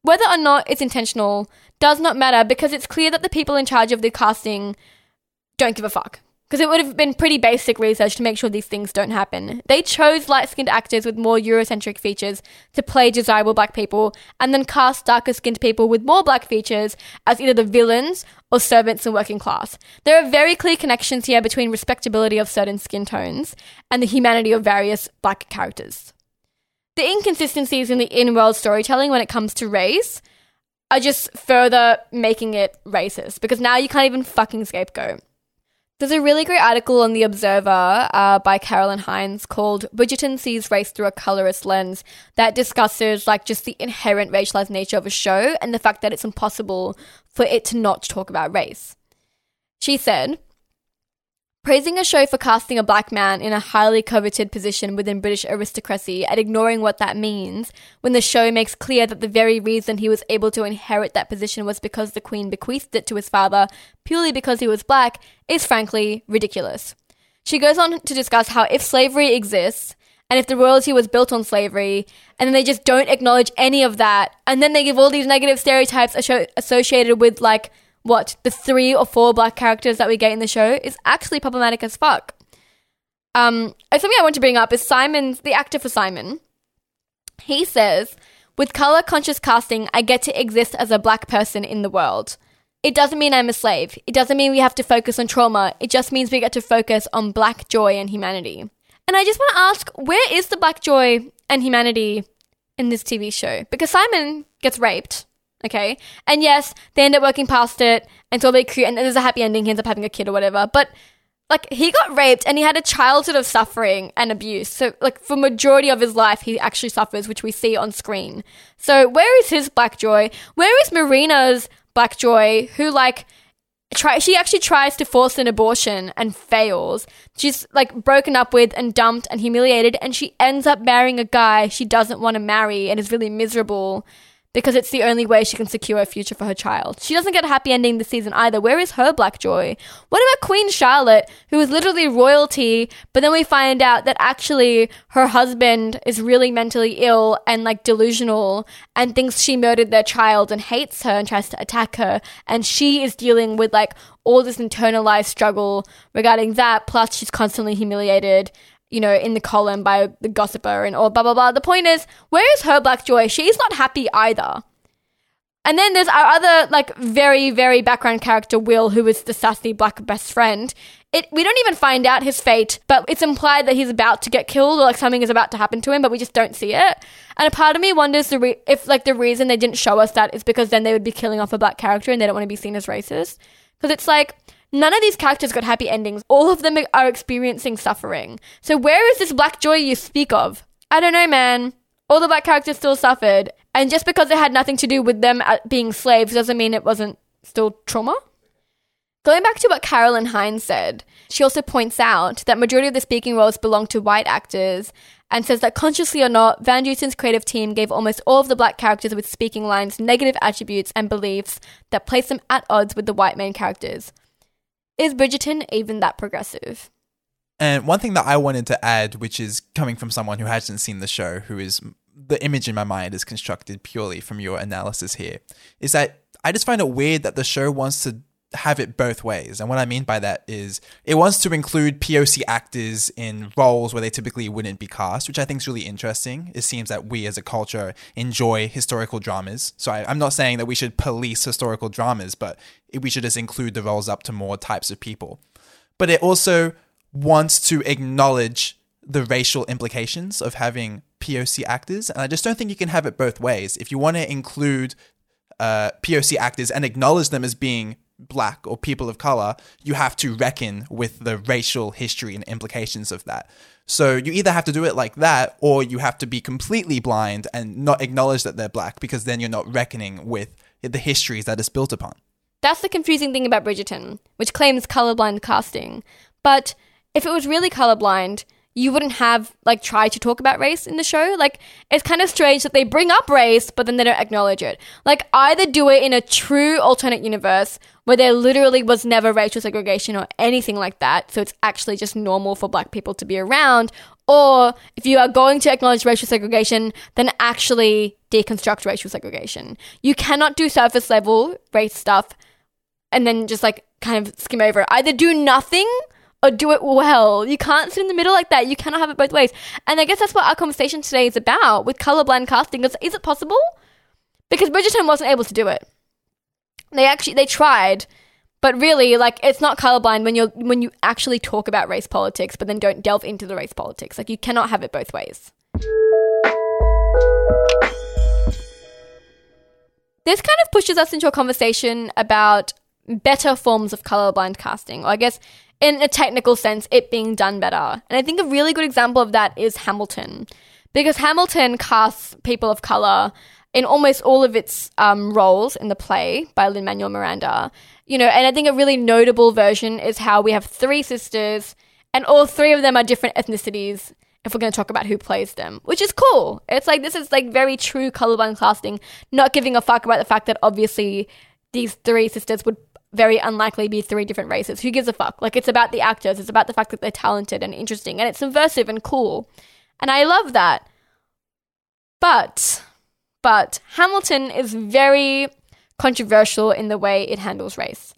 whether or not it's intentional does not matter because it's clear that the people in charge of the casting don't give a fuck because it would have been pretty basic research to make sure these things don't happen. They chose light skinned actors with more Eurocentric features to play desirable black people, and then cast darker skinned people with more black features as either the villains or servants and working class. There are very clear connections here between respectability of certain skin tones and the humanity of various black characters. The inconsistencies in the in world storytelling when it comes to race are just further making it racist because now you can't even fucking scapegoat. There's a really great article on The Observer uh, by Carolyn Hinds called Bridgerton Sees Race Through a Colorist Lens that discusses like just the inherent racialized nature of a show and the fact that it's impossible for it to not talk about race. She said, Praising a show for casting a black man in a highly coveted position within British aristocracy and ignoring what that means when the show makes clear that the very reason he was able to inherit that position was because the Queen bequeathed it to his father purely because he was black is frankly ridiculous. She goes on to discuss how if slavery exists, and if the royalty was built on slavery, and then they just don't acknowledge any of that, and then they give all these negative stereotypes associated with like what the three or four black characters that we get in the show is actually problematic as fuck. Um, something I want to bring up is Simon's the actor for Simon. He says, "With color conscious casting, I get to exist as a black person in the world. It doesn't mean I'm a slave. It doesn't mean we have to focus on trauma. It just means we get to focus on black joy and humanity." And I just want to ask, where is the black joy and humanity in this TV show? Because Simon gets raped Okay. And yes, they end up working past it until they create, and there's a happy ending. He ends up having a kid or whatever. But like he got raped and he had a childhood of suffering and abuse. So like for majority of his life, he actually suffers, which we see on screen. So where is his black joy? Where is Marina's black joy? Who like try she actually tries to force an abortion and fails. She's like broken up with and dumped and humiliated, and she ends up marrying a guy she doesn't want to marry and is really miserable because it's the only way she can secure a future for her child. She doesn't get a happy ending this season either. Where is her black joy? What about Queen Charlotte, who is literally royalty, but then we find out that actually her husband is really mentally ill and like delusional and thinks she murdered their child and hates her and tries to attack her. And she is dealing with like all this internalized struggle regarding that. Plus, she's constantly humiliated you know, in the column by the gossiper and all blah blah blah. The point is, where is her black joy? She's not happy either. And then there's our other like very very background character Will, who is the sassy black best friend. It we don't even find out his fate, but it's implied that he's about to get killed or like something is about to happen to him, but we just don't see it. And a part of me wonders re- if like the reason they didn't show us that is because then they would be killing off a black character and they don't want to be seen as racist. Because it's like None of these characters got happy endings. All of them are experiencing suffering. So where is this black joy you speak of? I don't know, man. All the black characters still suffered. And just because it had nothing to do with them uh, being slaves doesn't mean it wasn't still trauma. Going back to what Carolyn Hinds said, she also points out that majority of the speaking roles belong to white actors and says that consciously or not, Van Dusen's creative team gave almost all of the black characters with speaking lines negative attributes and beliefs that place them at odds with the white main characters. Is Bridgerton even that progressive? And one thing that I wanted to add, which is coming from someone who hasn't seen the show, who is the image in my mind is constructed purely from your analysis here, is that I just find it weird that the show wants to have it both ways. And what I mean by that is it wants to include POC actors in roles where they typically wouldn't be cast, which I think is really interesting. It seems that we as a culture enjoy historical dramas. So I, am not saying that we should police historical dramas, but we should just include the roles up to more types of people. But it also wants to acknowledge the racial implications of having POC actors. And I just don't think you can have it both ways. If you want to include uh, POC actors and acknowledge them as being black or people of color, you have to reckon with the racial history and implications of that. So you either have to do it like that or you have to be completely blind and not acknowledge that they're black because then you're not reckoning with the histories that it's built upon. That's the confusing thing about Bridgerton, which claims colorblind casting. But if it was really colorblind, you wouldn't have like tried to talk about race in the show. Like it's kind of strange that they bring up race, but then they don't acknowledge it. Like either do it in a true alternate universe where there literally was never racial segregation or anything like that, so it's actually just normal for black people to be around, or if you are going to acknowledge racial segregation, then actually deconstruct racial segregation. You cannot do surface level race stuff and then just like kind of skim over it. Either do nothing or do it well. You can't sit in the middle like that. You cannot have it both ways. And I guess that's what our conversation today is about with colorblind casting. Is, is it possible? Because Bridgerton wasn't able to do it. They actually they tried, but really, like it's not colorblind when you're when you actually talk about race politics, but then don't delve into the race politics. Like you cannot have it both ways. This kind of pushes us into a conversation about better forms of colorblind casting, or I guess in a technical sense, it being done better. And I think a really good example of that is Hamilton. Because Hamilton casts people of color in almost all of its um, roles in the play by Lin Manuel Miranda. You know, and I think a really notable version is how we have three sisters, and all three of them are different ethnicities. If we're going to talk about who plays them, which is cool. It's like this is like very true colorblind casting, not giving a fuck about the fact that obviously these three sisters would very unlikely be three different races. Who gives a fuck? Like it's about the actors, it's about the fact that they're talented and interesting and it's subversive and cool. And I love that. But but Hamilton is very controversial in the way it handles race.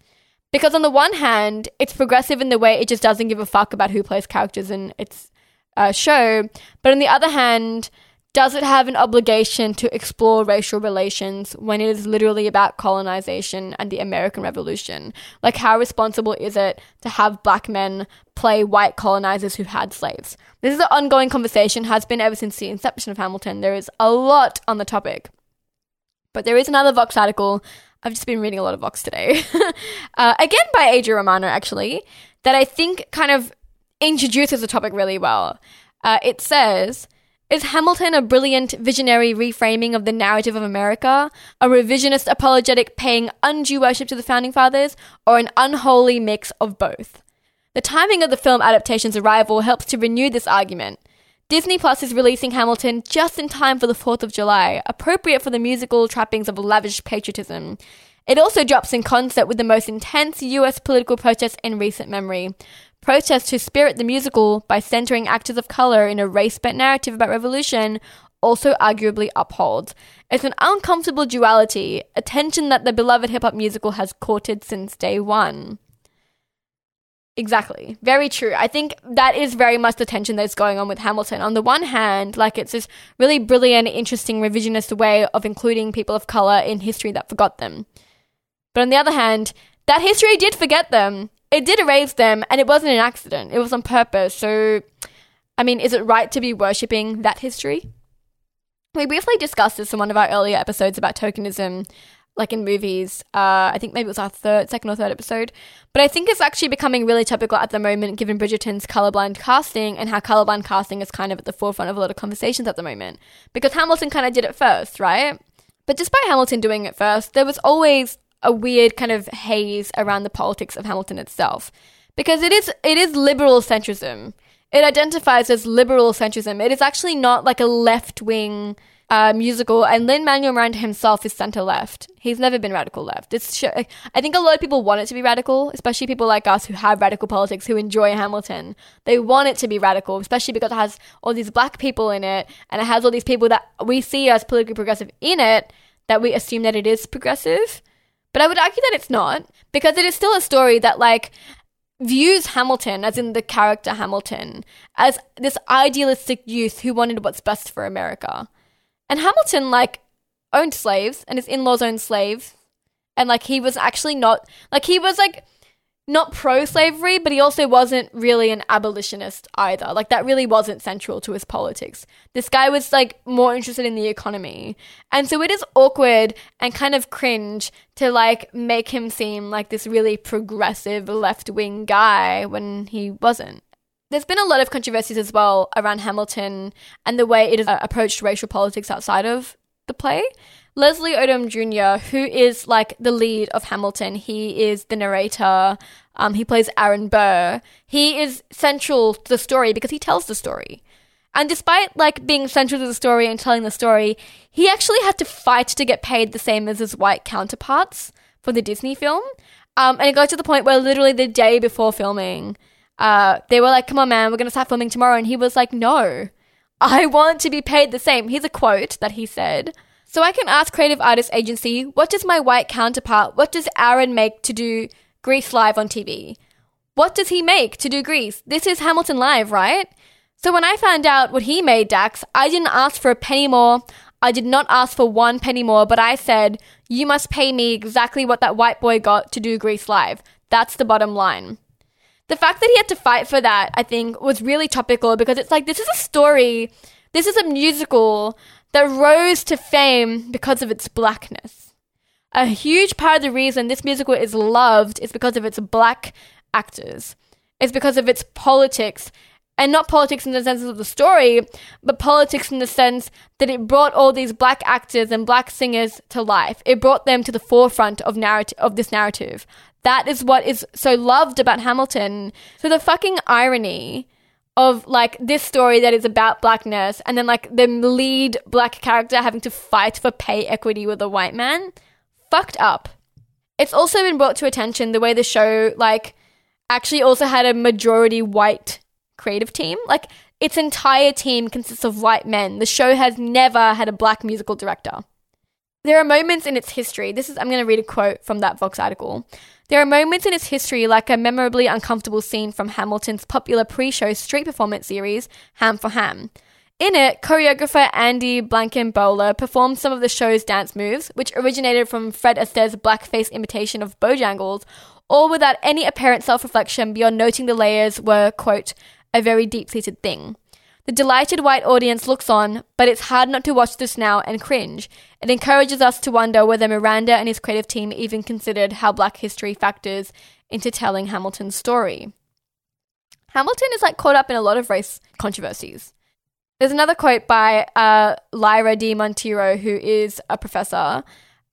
Because on the one hand, it's progressive in the way it just doesn't give a fuck about who plays characters in its uh, show, but on the other hand, does it have an obligation to explore racial relations when it is literally about colonization and the American Revolution? Like, how responsible is it to have black men play white colonizers who had slaves? This is an ongoing conversation, has been ever since the inception of Hamilton. There is a lot on the topic. But there is another Vox article. I've just been reading a lot of Vox today. uh, again, by Adria Romano, actually, that I think kind of introduces the topic really well. Uh, it says, is Hamilton a brilliant visionary reframing of the narrative of America, a revisionist apologetic paying undue worship to the founding fathers, or an unholy mix of both? The timing of the film adaptation's arrival helps to renew this argument. Disney Plus is releasing Hamilton just in time for the 4th of July, appropriate for the musical trappings of lavish patriotism. It also drops in concert with the most intense US political protest in recent memory, Protests to spirit the musical by centering actors of color in a race bent narrative about revolution also arguably upholds. It's an uncomfortable duality, a tension that the beloved hip hop musical has courted since day one. Exactly. Very true. I think that is very much the tension that's going on with Hamilton. On the one hand, like it's this really brilliant, interesting revisionist way of including people of color in history that forgot them. But on the other hand, that history did forget them it did erase them and it wasn't an accident. It was on purpose. So, I mean, is it right to be worshipping that history? We briefly discussed this in one of our earlier episodes about tokenism, like in movies. Uh, I think maybe it was our third, second or third episode. But I think it's actually becoming really topical at the moment, given Bridgerton's colorblind casting and how colorblind casting is kind of at the forefront of a lot of conversations at the moment. Because Hamilton kind of did it first, right? But despite Hamilton doing it first, there was always a weird kind of haze around the politics of Hamilton itself because it is it is liberal centrism. It identifies as liberal centrism. It is actually not like a left wing uh, musical, and Lin Manuel Miranda himself is center left. He's never been radical left. It's sh- I think a lot of people want it to be radical, especially people like us who have radical politics who enjoy Hamilton. They want it to be radical, especially because it has all these black people in it, and it has all these people that we see as politically progressive in it that we assume that it is progressive. But I would argue that it's not because it is still a story that like views Hamilton, as in the character Hamilton, as this idealistic youth who wanted what's best for America. And Hamilton, like, owned slaves, and his in laws owned slaves. And, like, he was actually not, like, he was, like, not pro slavery, but he also wasn't really an abolitionist either. Like, that really wasn't central to his politics. This guy was, like, more interested in the economy. And so it is awkward and kind of cringe to, like, make him seem like this really progressive left wing guy when he wasn't. There's been a lot of controversies as well around Hamilton and the way it has uh, approached racial politics outside of the play. Leslie Odom Jr., who is like the lead of Hamilton, he is the narrator. Um, he plays Aaron Burr. He is central to the story because he tells the story. And despite like being central to the story and telling the story, he actually had to fight to get paid the same as his white counterparts for the Disney film. Um, and it got to the point where literally the day before filming, uh, they were like, come on, man, we're to start filming tomorrow. And he was like, no, I want to be paid the same. Here's a quote that he said. So I can ask Creative Artists Agency, what does my white counterpart, what does Aaron make to do Grease live on TV? What does he make to do Grease? This is Hamilton Live, right? So when I found out what he made, Dax, I didn't ask for a penny more. I did not ask for one penny more, but I said, you must pay me exactly what that white boy got to do Grease live. That's the bottom line the fact that he had to fight for that, I think, was really topical because it's like this is a story, this is a musical that rose to fame because of its blackness. A huge part of the reason this musical is loved is because of its black actors. It's because of its politics. And not politics in the sense of the story, but politics in the sense that it brought all these black actors and black singers to life. It brought them to the forefront of narrative of this narrative. That is what is so loved about Hamilton. So the fucking irony of like this story that is about blackness and then like the lead black character having to fight for pay equity with a white man? Fucked up. It's also been brought to attention the way the show like actually also had a majority white creative team. Like its entire team consists of white men. The show has never had a black musical director. There are moments in its history this is i'm going to read a quote from that vox article there are moments in its history, like a memorably uncomfortable scene from Hamilton's popular pre show street performance series, Ham for Ham. In it, choreographer Andy Blankenbuehler performed some of the show's dance moves, which originated from Fred Astaire's blackface imitation of Bojangles, all without any apparent self reflection beyond noting the layers were, quote, a very deep seated thing. The delighted white audience looks on, but it's hard not to watch this now and cringe. It encourages us to wonder whether Miranda and his creative team even considered how black history factors into telling Hamilton's story. Hamilton is like caught up in a lot of race controversies. There's another quote by uh, Lyra D. Monteiro, who is a professor,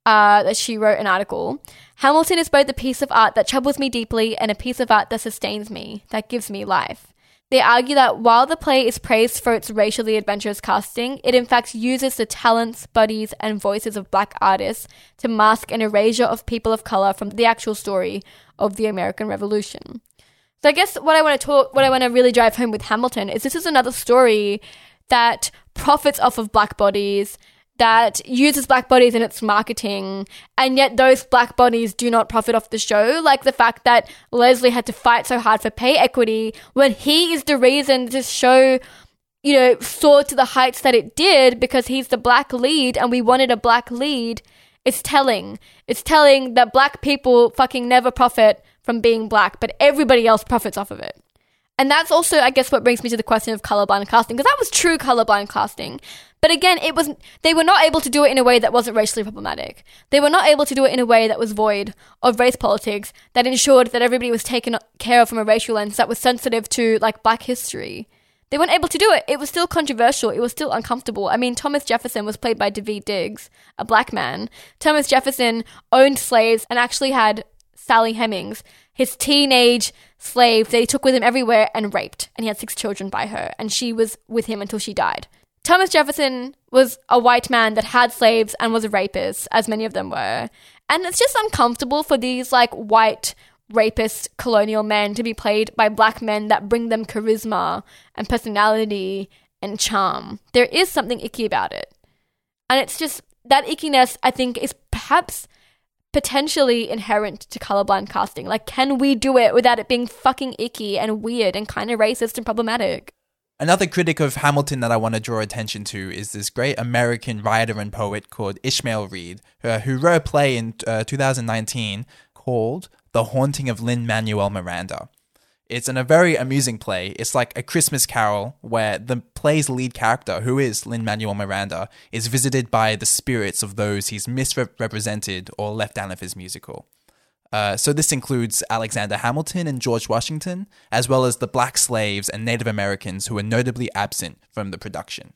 uh, that she wrote an article. Hamilton is both a piece of art that troubles me deeply and a piece of art that sustains me, that gives me life. They argue that while the play is praised for its racially adventurous casting, it in fact uses the talents, bodies, and voices of black artists to mask an erasure of people of color from the actual story of the American Revolution. So I guess what I want to talk, what I want to really drive home with Hamilton is this is another story that profits off of black bodies that uses black bodies in its marketing, and yet those black bodies do not profit off the show. Like the fact that Leslie had to fight so hard for pay equity when he is the reason this show, you know, soared to the heights that it did because he's the black lead and we wanted a black lead. It's telling. It's telling that black people fucking never profit from being black, but everybody else profits off of it. And that's also, I guess, what brings me to the question of colorblind casting, because that was true colorblind casting. But again, it was they were not able to do it in a way that wasn't racially problematic. They were not able to do it in a way that was void of race politics, that ensured that everybody was taken care of from a racial lens that was sensitive to like black history. they weren't able to do it. It was still controversial. It was still uncomfortable. I mean, Thomas Jefferson was played by Daveed Diggs, a black man. Thomas Jefferson owned slaves and actually had Sally Hemings, his teenage slave that he took with him everywhere and raped. And he had six children by her. And she was with him until she died. Thomas Jefferson was a white man that had slaves and was a rapist, as many of them were. And it's just uncomfortable for these like white rapist colonial men to be played by black men that bring them charisma and personality and charm. There is something icky about it. And it's just that ickiness, I think, is perhaps potentially inherent to colorblind casting. Like, can we do it without it being fucking icky and weird and kind of racist and problematic? Another critic of Hamilton that I want to draw attention to is this great American writer and poet called Ishmael Reed, uh, who wrote a play in uh, 2019 called The Haunting of Lin Manuel Miranda. It's in a very amusing play. It's like a Christmas carol where the play's lead character, who is Lin Manuel Miranda, is visited by the spirits of those he's misrepresented or left out of his musical. Uh, so this includes Alexander Hamilton and George Washington, as well as the black slaves and Native Americans who were notably absent from the production.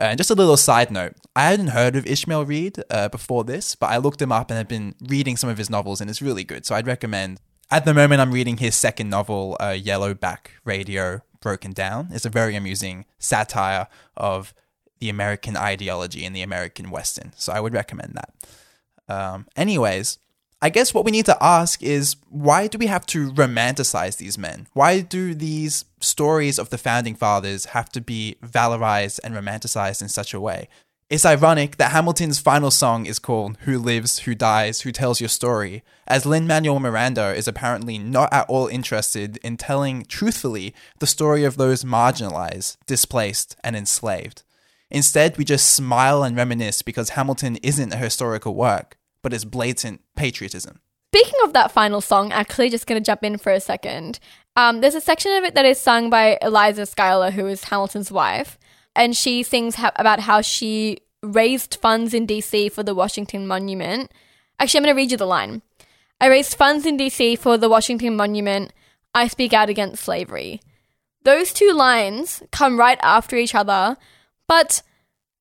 Uh, and just a little side note, I hadn't heard of Ishmael Reed uh, before this, but I looked him up and have been reading some of his novels, and it's really good. So I'd recommend. At the moment, I'm reading his second novel, uh, Yellowback Radio Broken Down. It's a very amusing satire of the American ideology and the American Western. So I would recommend that. Um, anyways, I guess what we need to ask is why do we have to romanticize these men? Why do these stories of the founding fathers have to be valorized and romanticized in such a way? It's ironic that Hamilton's final song is called Who Lives, Who Dies, Who Tells Your Story, as Lin Manuel Miranda is apparently not at all interested in telling truthfully the story of those marginalized, displaced, and enslaved. Instead, we just smile and reminisce because Hamilton isn't a historical work but it's blatant patriotism. Speaking of that final song, actually, just going to jump in for a second. Um, there's a section of it that is sung by Eliza Schuyler, who is Hamilton's wife, and she sings ha- about how she raised funds in DC for the Washington Monument. Actually, I'm going to read you the line. I raised funds in DC for the Washington Monument. I speak out against slavery. Those two lines come right after each other, but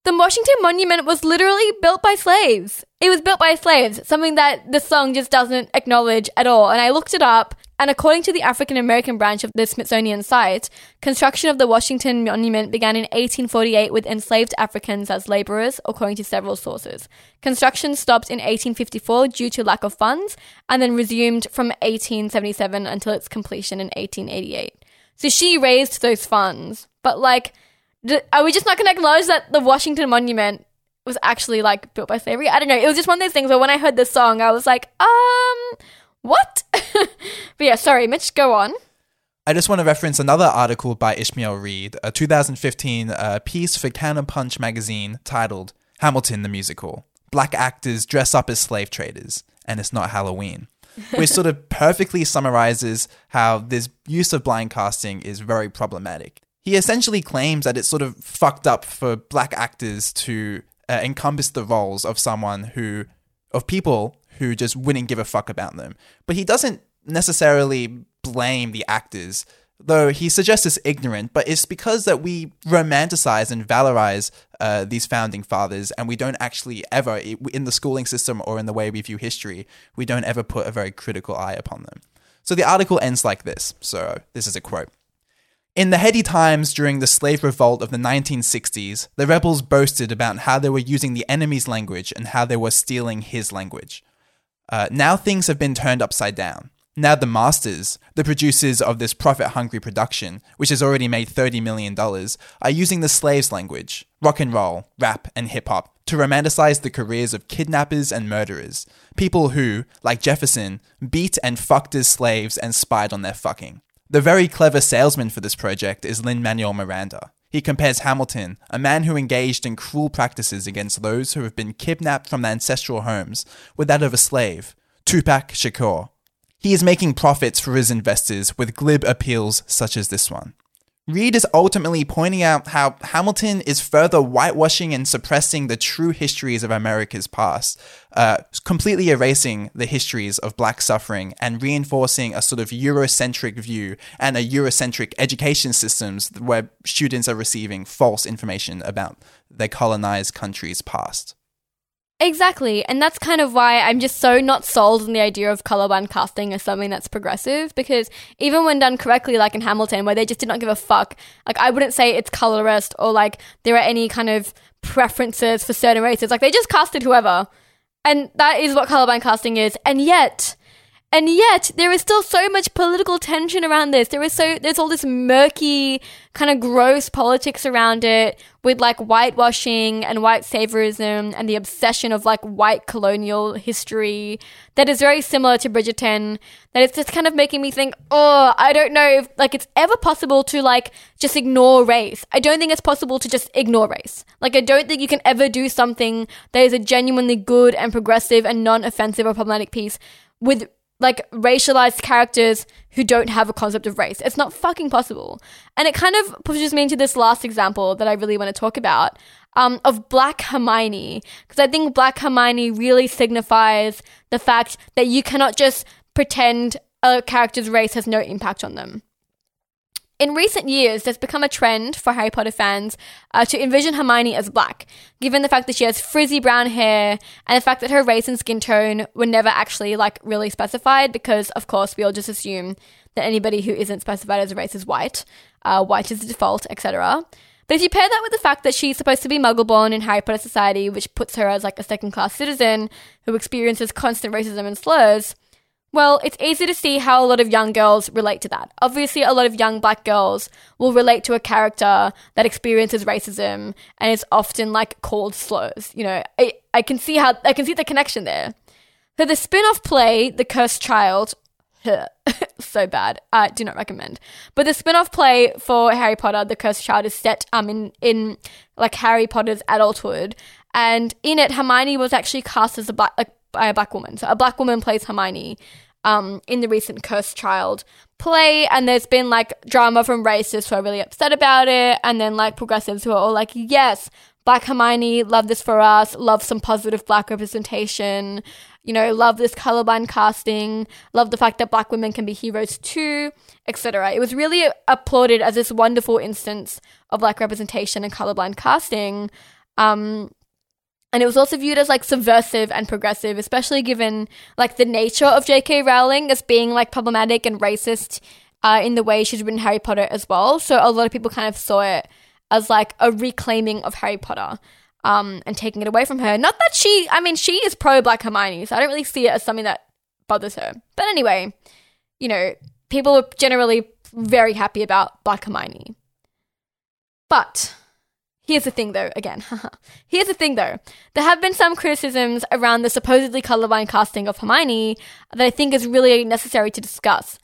the Washington Monument was literally built by slaves. It was built by slaves, something that the song just doesn't acknowledge at all. And I looked it up, and according to the African American branch of the Smithsonian site, construction of the Washington Monument began in 1848 with enslaved Africans as laborers, according to several sources. Construction stopped in 1854 due to lack of funds, and then resumed from 1877 until its completion in 1888. So she raised those funds, but like, are we just not going to acknowledge that the Washington Monument was actually like built by slavery? I don't know. It was just one of those things where when I heard this song, I was like, um, what? but yeah, sorry, Mitch, go on. I just want to reference another article by Ishmael Reed, a 2015 uh, piece for Counterpunch magazine titled Hamilton the Musical Black Actors Dress Up as Slave Traders, and It's Not Halloween, which sort of perfectly summarizes how this use of blind casting is very problematic he essentially claims that it's sort of fucked up for black actors to uh, encompass the roles of someone who, of people who just wouldn't give a fuck about them. But he doesn't necessarily blame the actors, though he suggests it's ignorant, but it's because that we romanticize and valorize uh, these founding fathers, and we don't actually ever, in the schooling system or in the way we view history, we don't ever put a very critical eye upon them. So the article ends like this. So this is a quote. In the heady times during the slave revolt of the 1960s, the rebels boasted about how they were using the enemy's language and how they were stealing his language. Uh, now things have been turned upside down. Now the masters, the producers of this profit hungry production, which has already made $30 million, are using the slaves' language, rock and roll, rap, and hip hop, to romanticize the careers of kidnappers and murderers, people who, like Jefferson, beat and fucked as slaves and spied on their fucking. The very clever salesman for this project is Lin Manuel Miranda. He compares Hamilton, a man who engaged in cruel practices against those who have been kidnapped from their ancestral homes, with that of a slave, Tupac Shakur. He is making profits for his investors with glib appeals such as this one. Reed is ultimately pointing out how Hamilton is further whitewashing and suppressing the true histories of America's past, uh, completely erasing the histories of black suffering and reinforcing a sort of Eurocentric view and a Eurocentric education systems where students are receiving false information about their colonized country's past. Exactly. And that's kind of why I'm just so not sold on the idea of colorblind casting as something that's progressive because even when done correctly, like in Hamilton, where they just did not give a fuck, like I wouldn't say it's colorist or like there are any kind of preferences for certain races. Like they just casted whoever. And that is what colorblind casting is. And yet, and yet, there is still so much political tension around this. There is so, there's all this murky, kind of gross politics around it with like whitewashing and white saviorism and the obsession of like white colonial history that is very similar to Bridgerton. That it's just kind of making me think, oh, I don't know if like it's ever possible to like just ignore race. I don't think it's possible to just ignore race. Like, I don't think you can ever do something that is a genuinely good and progressive and non offensive or problematic piece with like racialized characters who don't have a concept of race. It's not fucking possible. And it kind of pushes me into this last example that I really want to talk about um, of Black Hermione. Because I think Black Hermione really signifies the fact that you cannot just pretend a character's race has no impact on them. In recent years, there's become a trend for Harry Potter fans uh, to envision Hermione as black, given the fact that she has frizzy brown hair and the fact that her race and skin tone were never actually like really specified because, of course, we all just assume that anybody who isn't specified as a race is white, uh, white is the default, etc. But if you pair that with the fact that she's supposed to be muggle-born in Harry Potter society, which puts her as like a second-class citizen who experiences constant racism and slurs, well, it's easy to see how a lot of young girls relate to that. Obviously, a lot of young black girls will relate to a character that experiences racism and is often like called slurs. You know, I, I can see how I can see the connection there. So the spin-off play, The Cursed Child, so bad. I do not recommend. But the spin-off play for Harry Potter, The Cursed Child, is set um in in like Harry Potter's adulthood, and in it, Hermione was actually cast as a black like by a black woman. So a black woman plays Hermione um, in the recent Cursed Child play, and there's been like drama from racists who are really upset about it, and then like progressives who are all like, yes, Black Hermione, love this for us, love some positive black representation, you know, love this colorblind casting, love the fact that black women can be heroes too, etc. It was really applauded as this wonderful instance of like representation and colorblind casting. Um, and it was also viewed as like subversive and progressive, especially given like the nature of J.K. Rowling as being like problematic and racist uh, in the way she's written Harry Potter as well. So a lot of people kind of saw it as like a reclaiming of Harry Potter um, and taking it away from her. Not that she, I mean, she is pro Black Hermione, so I don't really see it as something that bothers her. But anyway, you know, people are generally very happy about Black Hermione. But Here's the thing though, again. Here's the thing though. There have been some criticisms around the supposedly colorblind casting of Hermione that I think is really necessary to discuss.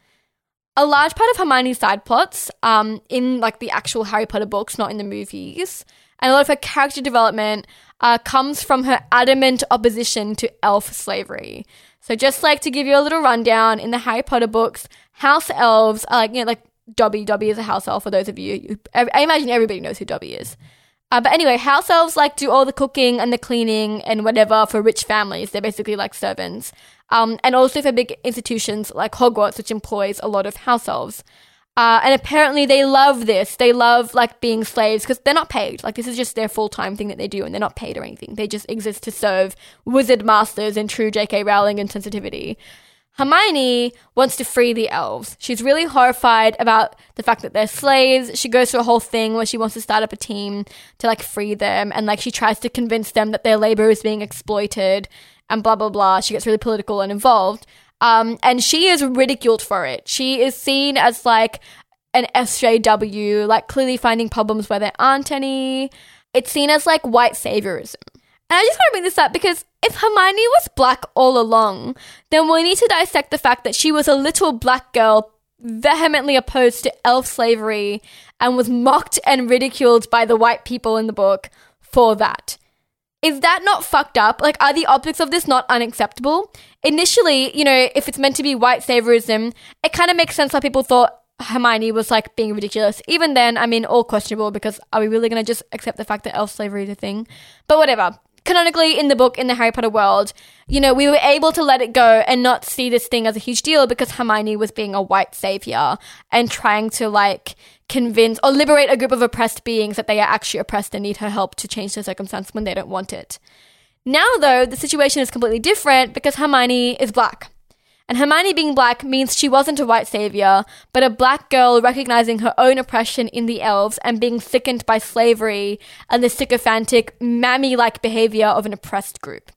A large part of Hermione's side plots, um, in like the actual Harry Potter books, not in the movies, and a lot of her character development uh, comes from her adamant opposition to elf slavery. So just like to give you a little rundown, in the Harry Potter books, house elves are like, you know, like Dobby. Dobby is a house elf for those of you. I imagine everybody knows who Dobby is. Uh, but anyway, house elves like do all the cooking and the cleaning and whatever for rich families. They're basically like servants. Um, and also for big institutions like Hogwarts, which employs a lot of house elves. Uh, and apparently they love this. They love like being slaves because they're not paid. Like this is just their full time thing that they do, and they're not paid or anything. They just exist to serve wizard masters in true J.K. Rowling and sensitivity. Hermione wants to free the elves. She's really horrified about the fact that they're slaves. She goes through a whole thing where she wants to start up a team to like free them and like she tries to convince them that their labor is being exploited and blah blah blah. She gets really political and involved. Um, and she is ridiculed for it. She is seen as like an SJW, like clearly finding problems where there aren't any. It's seen as like white saviorism. And I just want to bring this up because if Hermione was black all along, then we need to dissect the fact that she was a little black girl vehemently opposed to elf slavery and was mocked and ridiculed by the white people in the book for that. Is that not fucked up? Like, are the optics of this not unacceptable? Initially, you know, if it's meant to be white saviorism, it kind of makes sense why people thought Hermione was like being ridiculous. Even then, I mean, all questionable because are we really going to just accept the fact that elf slavery is a thing? But whatever. Canonically, in the book, in the Harry Potter world, you know, we were able to let it go and not see this thing as a huge deal because Hermione was being a white savior and trying to like convince or liberate a group of oppressed beings that they are actually oppressed and need her help to change their circumstance when they don't want it. Now, though, the situation is completely different because Hermione is black. And Hermione being black means she wasn't a white savior, but a black girl recognizing her own oppression in the elves and being sickened by slavery and the sycophantic, mammy like behavior of an oppressed group.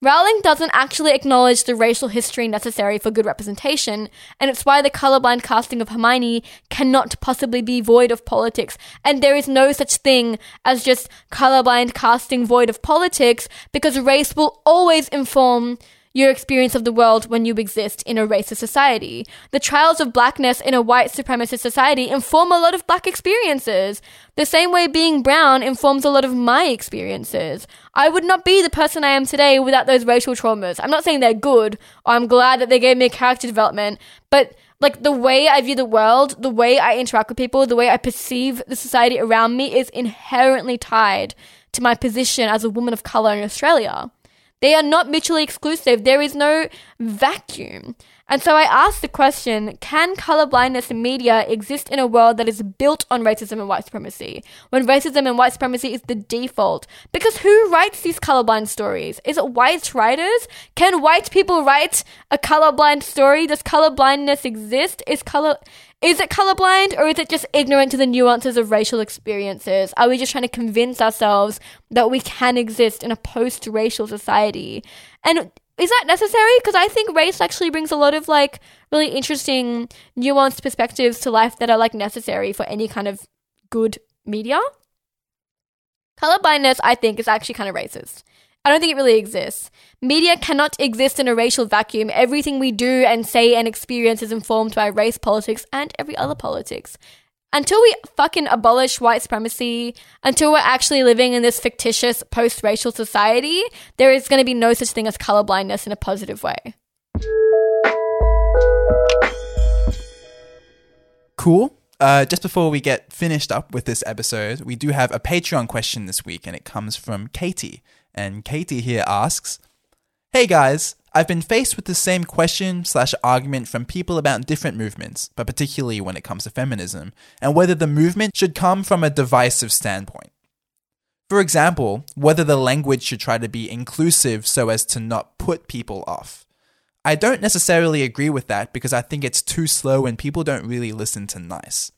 Rowling doesn't actually acknowledge the racial history necessary for good representation, and it's why the colorblind casting of Hermione cannot possibly be void of politics, and there is no such thing as just colorblind casting void of politics, because race will always inform your experience of the world when you exist in a racist society. The trials of blackness in a white supremacist society inform a lot of black experiences. The same way being brown informs a lot of my experiences. I would not be the person I am today without those racial traumas. I'm not saying they're good, or I'm glad that they gave me a character development, but like the way I view the world, the way I interact with people, the way I perceive the society around me is inherently tied to my position as a woman of color in Australia. They are not mutually exclusive. There is no vacuum. And so I asked the question can colorblindness in media exist in a world that is built on racism and white supremacy? When racism and white supremacy is the default? Because who writes these colorblind stories? Is it white writers? Can white people write a colorblind story? Does colorblindness exist? Is color. Is it colorblind or is it just ignorant to the nuances of racial experiences? Are we just trying to convince ourselves that we can exist in a post racial society? And is that necessary? Because I think race actually brings a lot of like really interesting, nuanced perspectives to life that are like necessary for any kind of good media. Colorblindness, I think, is actually kind of racist. I don't think it really exists. Media cannot exist in a racial vacuum. Everything we do and say and experience is informed by race politics and every other politics until we fucking abolish white supremacy, until we're actually living in this fictitious post racial society, there is going to be no such thing as colorblindness in a positive way. Cool. Uh, just before we get finished up with this episode, we do have a Patreon question this week, and it comes from Katie. And Katie here asks Hey guys, I've been faced with the same question slash argument from people about different movements, but particularly when it comes to feminism, and whether the movement should come from a divisive standpoint. For example, whether the language should try to be inclusive so as to not put people off. I don't necessarily agree with that because I think it's too slow and people don't really listen to nice.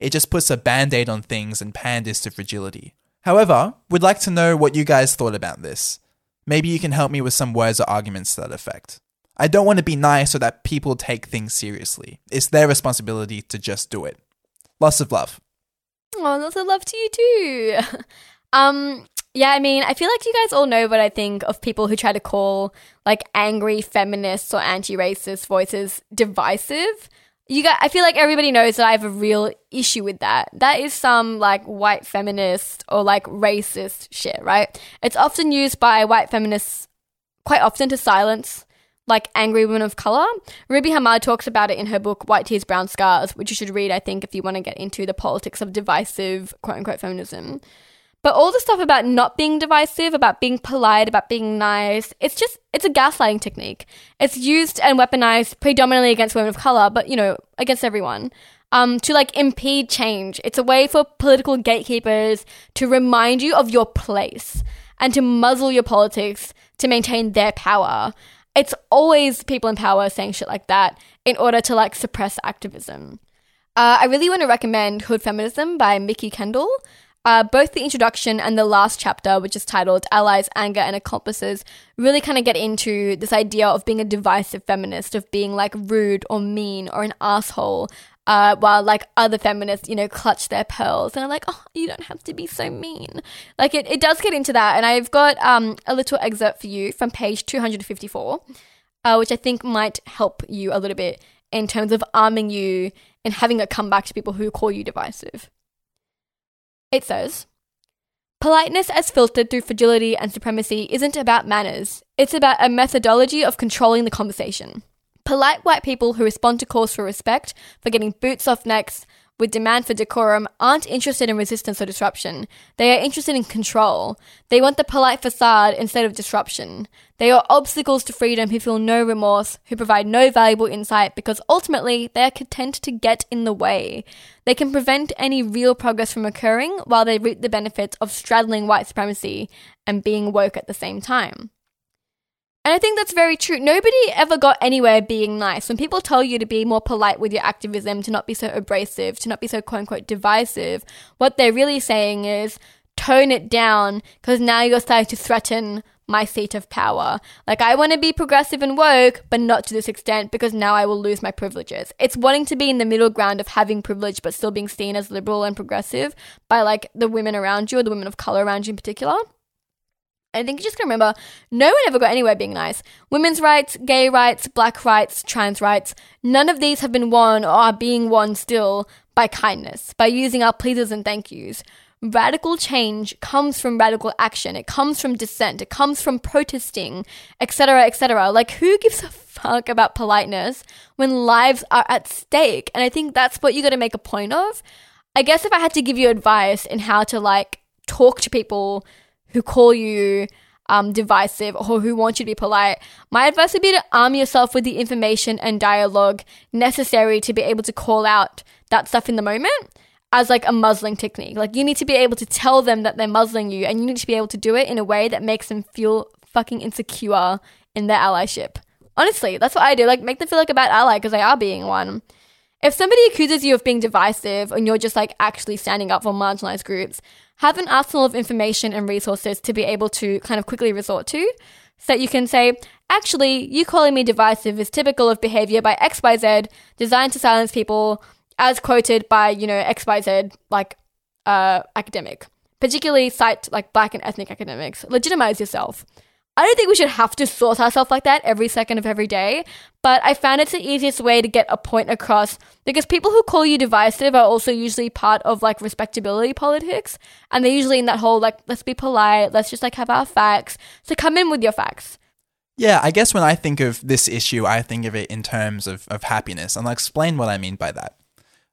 It just puts a band aid on things and panders to fragility. However, we'd like to know what you guys thought about this. Maybe you can help me with some words or arguments to that effect. I don't want to be nice so that people take things seriously. It's their responsibility to just do it. Lots of love. Oh, lots of love to you too. um, yeah, I mean, I feel like you guys all know what I think of people who try to call like angry feminists or anti-racist voices divisive you got I feel like everybody knows that I have a real issue with that. That is some like white feminist or like racist shit, right? It's often used by white feminists quite often to silence like angry women of color. Ruby Hamad talks about it in her book White Tears Brown Scars, which you should read I think if you want to get into the politics of divisive quote unquote feminism. But all the stuff about not being divisive, about being polite, about being nice, it's just, it's a gaslighting technique. It's used and weaponized predominantly against women of color, but, you know, against everyone. Um, to like impede change. It's a way for political gatekeepers to remind you of your place and to muzzle your politics to maintain their power. It's always people in power saying shit like that in order to like suppress activism. Uh, I really want to recommend Hood Feminism by Mikki Kendall. Uh, both the introduction and the last chapter, which is titled Allies, Anger, and Accomplices, really kind of get into this idea of being a divisive feminist, of being like rude or mean or an asshole, uh, while like other feminists, you know, clutch their pearls and are like, oh, you don't have to be so mean. Like it, it does get into that. And I've got um, a little excerpt for you from page 254, uh, which I think might help you a little bit in terms of arming you and having a comeback to people who call you divisive. It says, Politeness as filtered through fragility and supremacy isn't about manners, it's about a methodology of controlling the conversation. Polite white people who respond to calls for respect, for getting boots off necks, with demand for decorum aren't interested in resistance or disruption. They are interested in control. They want the polite facade instead of disruption. They are obstacles to freedom who feel no remorse, who provide no valuable insight because ultimately they are content to get in the way. They can prevent any real progress from occurring while they reap the benefits of straddling white supremacy and being woke at the same time. And I think that's very true. Nobody ever got anywhere being nice. When people tell you to be more polite with your activism, to not be so abrasive, to not be so quote unquote divisive, what they're really saying is tone it down because now you're starting to threaten my seat of power. Like, I want to be progressive and woke, but not to this extent because now I will lose my privileges. It's wanting to be in the middle ground of having privilege but still being seen as liberal and progressive by like the women around you or the women of color around you in particular. I think you just gotta remember, no one ever got anywhere being nice. Women's rights, gay rights, black rights, trans rights, none of these have been won or are being won still by kindness, by using our pleases and thank yous. Radical change comes from radical action. It comes from dissent. It comes from protesting, etc., etc. Like, who gives a fuck about politeness when lives are at stake? And I think that's what you got to make a point of. I guess if I had to give you advice in how to like talk to people who call you um, divisive or who want you to be polite, my advice would be to arm yourself with the information and dialogue necessary to be able to call out that stuff in the moment as like a muzzling technique. Like you need to be able to tell them that they're muzzling you and you need to be able to do it in a way that makes them feel fucking insecure in their allyship. Honestly, that's what I do. Like make them feel like a bad ally because they are being one. If somebody accuses you of being divisive and you're just like actually standing up for marginalized groups, have an arsenal of information and resources to be able to kind of quickly resort to so that you can say, actually, you calling me divisive is typical of behavior by XYZ designed to silence people as quoted by, you know, XYZ like uh, academic. Particularly cite like black and ethnic academics. Legitimize yourself. I don't think we should have to source ourselves like that every second of every day, but I found it's the easiest way to get a point across because people who call you divisive are also usually part of like respectability politics, and they're usually in that whole like, let's be polite, let's just like have our facts. So come in with your facts. Yeah, I guess when I think of this issue, I think of it in terms of, of happiness, and I'll explain what I mean by that.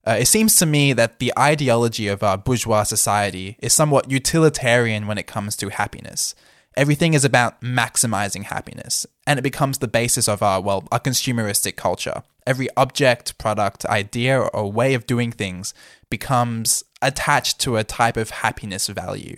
Uh, it seems to me that the ideology of our bourgeois society is somewhat utilitarian when it comes to happiness. Everything is about maximizing happiness, and it becomes the basis of our, well, our consumeristic culture. Every object, product, idea, or way of doing things becomes attached to a type of happiness value.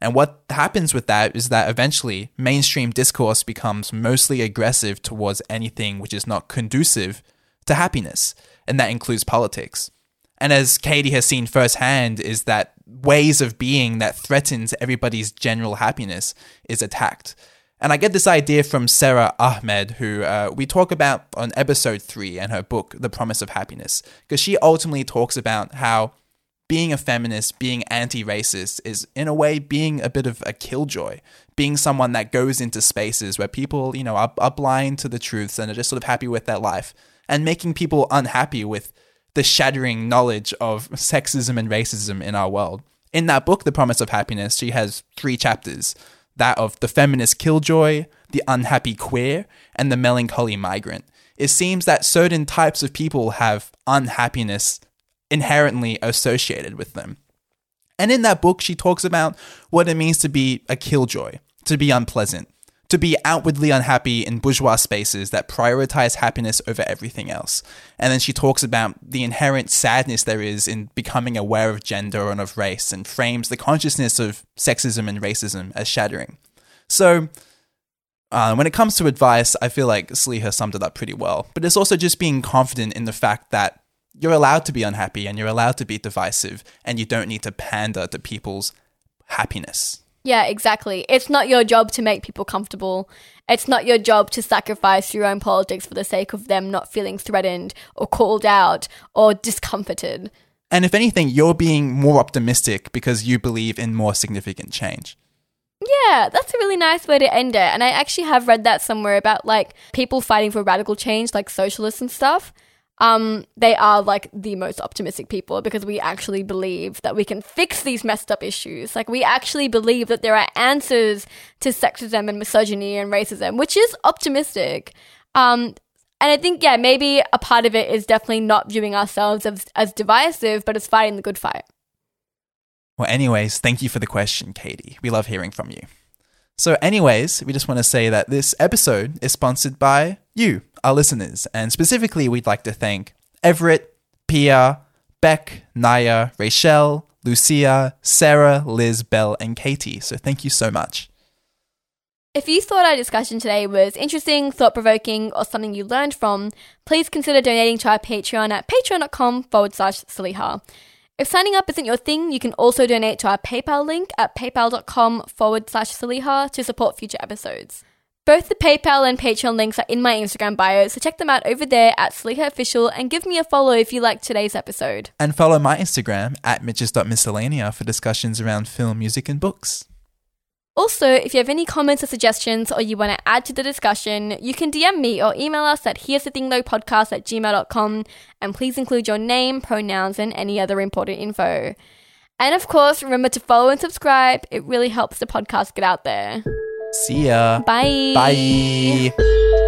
And what happens with that is that eventually mainstream discourse becomes mostly aggressive towards anything which is not conducive to happiness, and that includes politics. And as Katie has seen firsthand, is that ways of being that threatens everybody's general happiness is attacked. And I get this idea from Sara Ahmed, who uh, we talk about on episode three and her book, The Promise of Happiness, because she ultimately talks about how being a feminist, being anti racist, is in a way being a bit of a killjoy, being someone that goes into spaces where people, you know, are, are blind to the truths and are just sort of happy with their life, and making people unhappy with the shattering knowledge of sexism and racism in our world. In that book, The Promise of Happiness, she has three chapters that of the feminist killjoy, the unhappy queer, and the melancholy migrant. It seems that certain types of people have unhappiness inherently associated with them. And in that book, she talks about what it means to be a killjoy, to be unpleasant, to be outwardly unhappy in bourgeois spaces that prioritize happiness over everything else. And then she talks about the inherent sadness there is in becoming aware of gender and of race and frames the consciousness of sexism and racism as shattering. So, uh, when it comes to advice, I feel like Saliha summed it up pretty well. But it's also just being confident in the fact that you're allowed to be unhappy and you're allowed to be divisive and you don't need to pander to people's happiness. Yeah, exactly. It's not your job to make people comfortable. It's not your job to sacrifice your own politics for the sake of them not feeling threatened or called out or discomforted. And if anything, you're being more optimistic because you believe in more significant change. Yeah, that's a really nice way to end it. And I actually have read that somewhere about like people fighting for radical change, like socialists and stuff um, they are like the most optimistic people because we actually believe that we can fix these messed up issues. Like, we actually believe that there are answers to sexism and misogyny and racism, which is optimistic. Um, And I think, yeah, maybe a part of it is definitely not viewing ourselves as, as divisive, but as fighting the good fight. Well, anyways, thank you for the question, Katie. We love hearing from you. So, anyways, we just want to say that this episode is sponsored by you, our listeners. And specifically, we'd like to thank Everett, Pia, Beck, Naya, Rachel, Lucia, Sarah, Liz, Belle, and Katie. So, thank you so much. If you thought our discussion today was interesting, thought provoking, or something you learned from, please consider donating to our Patreon at patreon.com forward slash Saliha. If signing up isn't your thing, you can also donate to our PayPal link at paypal.com forward slash Saliha to support future episodes. Both the PayPal and Patreon links are in my Instagram bio, so check them out over there at Saliha Official and give me a follow if you liked today's episode. And follow my Instagram at mitches.miscellanea for discussions around film, music, and books. Also, if you have any comments or suggestions or you want to add to the discussion, you can DM me or email us at here's the thing though podcast at gmail.com and please include your name, pronouns, and any other important info. And of course, remember to follow and subscribe. It really helps the podcast get out there. See ya. Bye. Bye.